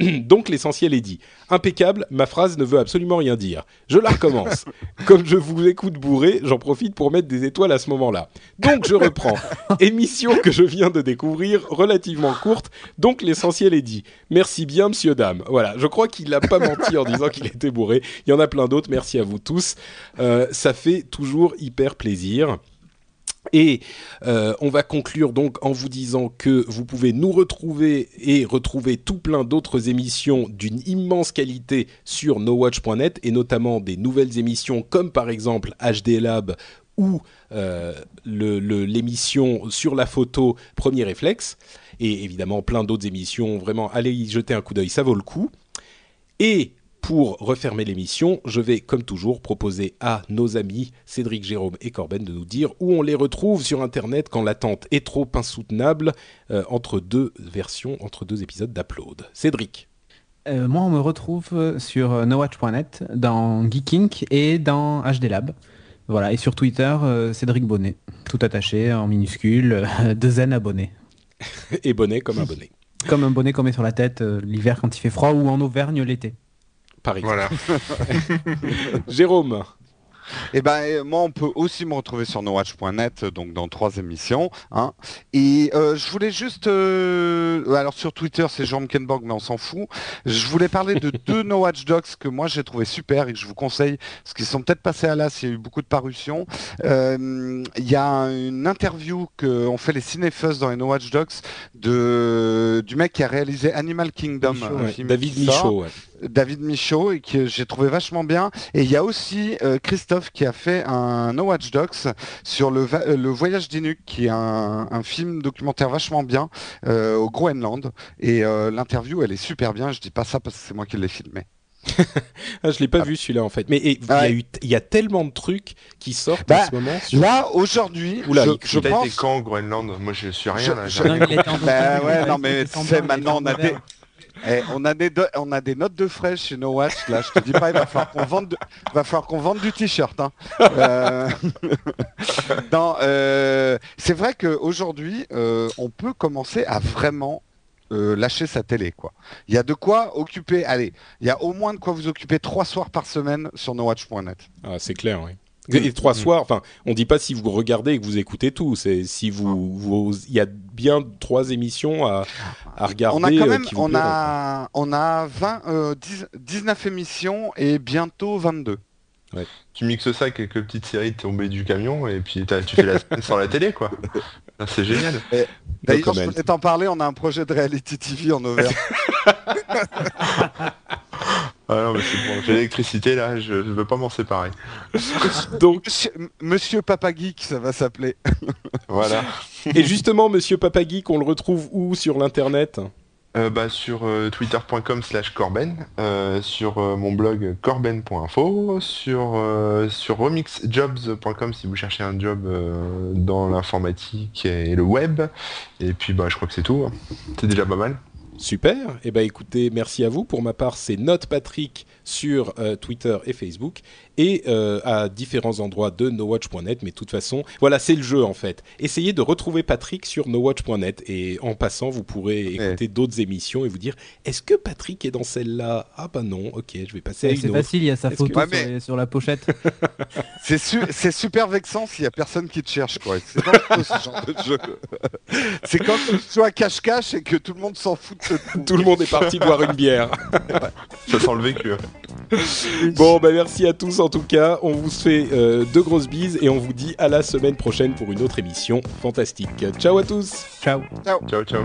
Donc l'essentiel est dit. Impeccable, ma phrase ne veut absolument rien dire. Je la recommence. Comme je vous écoute bourré, j'en profite pour mettre des étoiles à ce moment-là. Donc je reprends. Émission que je viens de découvrir, relativement courte, donc l'essentiel est dit. Merci bien, monsieur, dame. Voilà, je crois qu'il n'a pas menti en disant qu'il était bourré. Il y en a plein d'autres, merci à vous tous. Euh, ça fait toujours hyper plaisir. Et euh, on va conclure donc en vous disant que vous pouvez nous retrouver et retrouver tout plein d'autres émissions d'une immense qualité sur nowatch.net et notamment des nouvelles émissions comme par exemple HD Lab ou euh, l'émission sur la photo Premier Réflexe et évidemment plein d'autres émissions. Vraiment, allez y jeter un coup d'œil, ça vaut le coup. Et pour refermer l'émission, je vais, comme toujours, proposer à nos amis Cédric, Jérôme et Corben de nous dire où on les retrouve sur Internet quand l'attente est trop insoutenable euh, entre deux versions, entre deux épisodes d'Upload. Cédric. Euh, moi, on me retrouve euh, sur nowatch.net, dans Geeking et dans HD Lab. Voilà, et sur Twitter, euh, Cédric Bonnet, tout attaché en minuscule, deux N abonnés. Et bonnet comme un bonnet. Comme un bonnet qu'on met sur la tête l'hiver quand il fait froid ou en Auvergne l'été. Par exemple. Voilà. Jérôme. Et ben euh, moi on peut aussi me retrouver sur nowatch.net donc dans trois émissions. Hein. Et euh, je voulais juste euh, alors sur Twitter c'est Jean Kenborg mais on s'en fout. Je voulais parler de deux No Watch Docs que moi j'ai trouvé super et que je vous conseille parce qu'ils sont peut-être passés à l'as. Il y a eu beaucoup de parutions. Euh, Il y a une interview que ont fait les cinéfus dans les No Watch Docs de du mec qui a réalisé Animal Kingdom, Michaud, Ouais, David. Michaud. ouais. David Michaud et que j'ai trouvé vachement bien. Et il y a aussi euh, Christophe qui a fait un No Watch Docs sur le, va- euh, le voyage d'Inuk, qui est un, un film documentaire vachement bien euh, au Groenland. Et euh, l'interview, elle est super bien. Je dis pas ça parce que c'est moi qui l'ai filmé. Ah, je l'ai pas vu celui-là en fait. Mais il y a Ouais. eu, il y a tellement de trucs qui sortent Bah, en ce moment. sur- Là, aujourd'hui, Oula, je, il- je pense... quand au Groenland? Moi je suis rien Je- là. je- Non, Bah ouais, non, mais été tu sais, décembre, maintenant, on a des- Eh, on a des notes de frais chez No Watch là. Je te dis pas, il va falloir qu'on vende, du t-shirt. Hein. Euh, euh, c'est vrai qu'aujourd'hui, euh, on peut commencer à vraiment lâcher sa télé, quoi. Il y a de quoi occuper. Allez, il y a au moins de quoi vous occuper trois soirs par semaine sur nowatch.net. Ah, c'est clair, oui. Et trois soirs, enfin, on dit pas si vous regardez et que vous écoutez tout. C'est si vous, il y a bien trois émissions à, à regarder. on a quand euh, même, on a, on a 20, euh, 10 19 émissions et bientôt 22. Tu mixes ça avec quelques petites séries tombées du camion et puis tu fais la semaine sans la télé quoi. Ah, C'est génial. D'ailleurs, elle- voulais t'en parler, on a un projet de reality TV en Auvergne. Ah non mais c'est bon. J'ai l'électricité là, je, je veux pas m'en séparer. Donc, Monsieur, Papa Geek, ça va s'appeler. Voilà. et justement, Monsieur Papagui, qu'on le retrouve où sur l'internet Euh, bah, sur euh, twitter.com slash corben, euh, sur euh, mon blog corben.info, sur, euh, sur remixjobs.com si vous cherchez un job euh, dans l'informatique et le web. Et puis bah je crois que c'est tout. hein. C'est déjà pas mal. Super. Eh ben, écoutez, merci à vous. Pour ma part, c'est Note Patrick sur euh, Twitter et Facebook et euh, à différents endroits de nowatch.net. Mais de toute façon, voilà, c'est le jeu en fait. Essayez de retrouver Patrick sur nowatch.net et en passant, vous pourrez écouter d'autres émissions et vous dire est-ce que Patrick est dans celle-là? Ah bah non. Ok, je vais passer à C'est une c'est autre. facile, il y a sa photo que- Ouais, sur, mais- les- sur la pochette. C'est su- c'est super vexant s'il y a personne qui te cherche, quoi. C'est ce genre de jeu. C'est quand tu joues à cache-cache et que tout le monde s'en fout de. Tout le monde est parti boire une bière. Ça sent le vécu. Bon, bah merci à tous en tout cas. On vous fait euh, de grosses bises et on vous dit à la semaine prochaine pour une autre émission fantastique. Ciao à tous Ciao. Ciao ciao.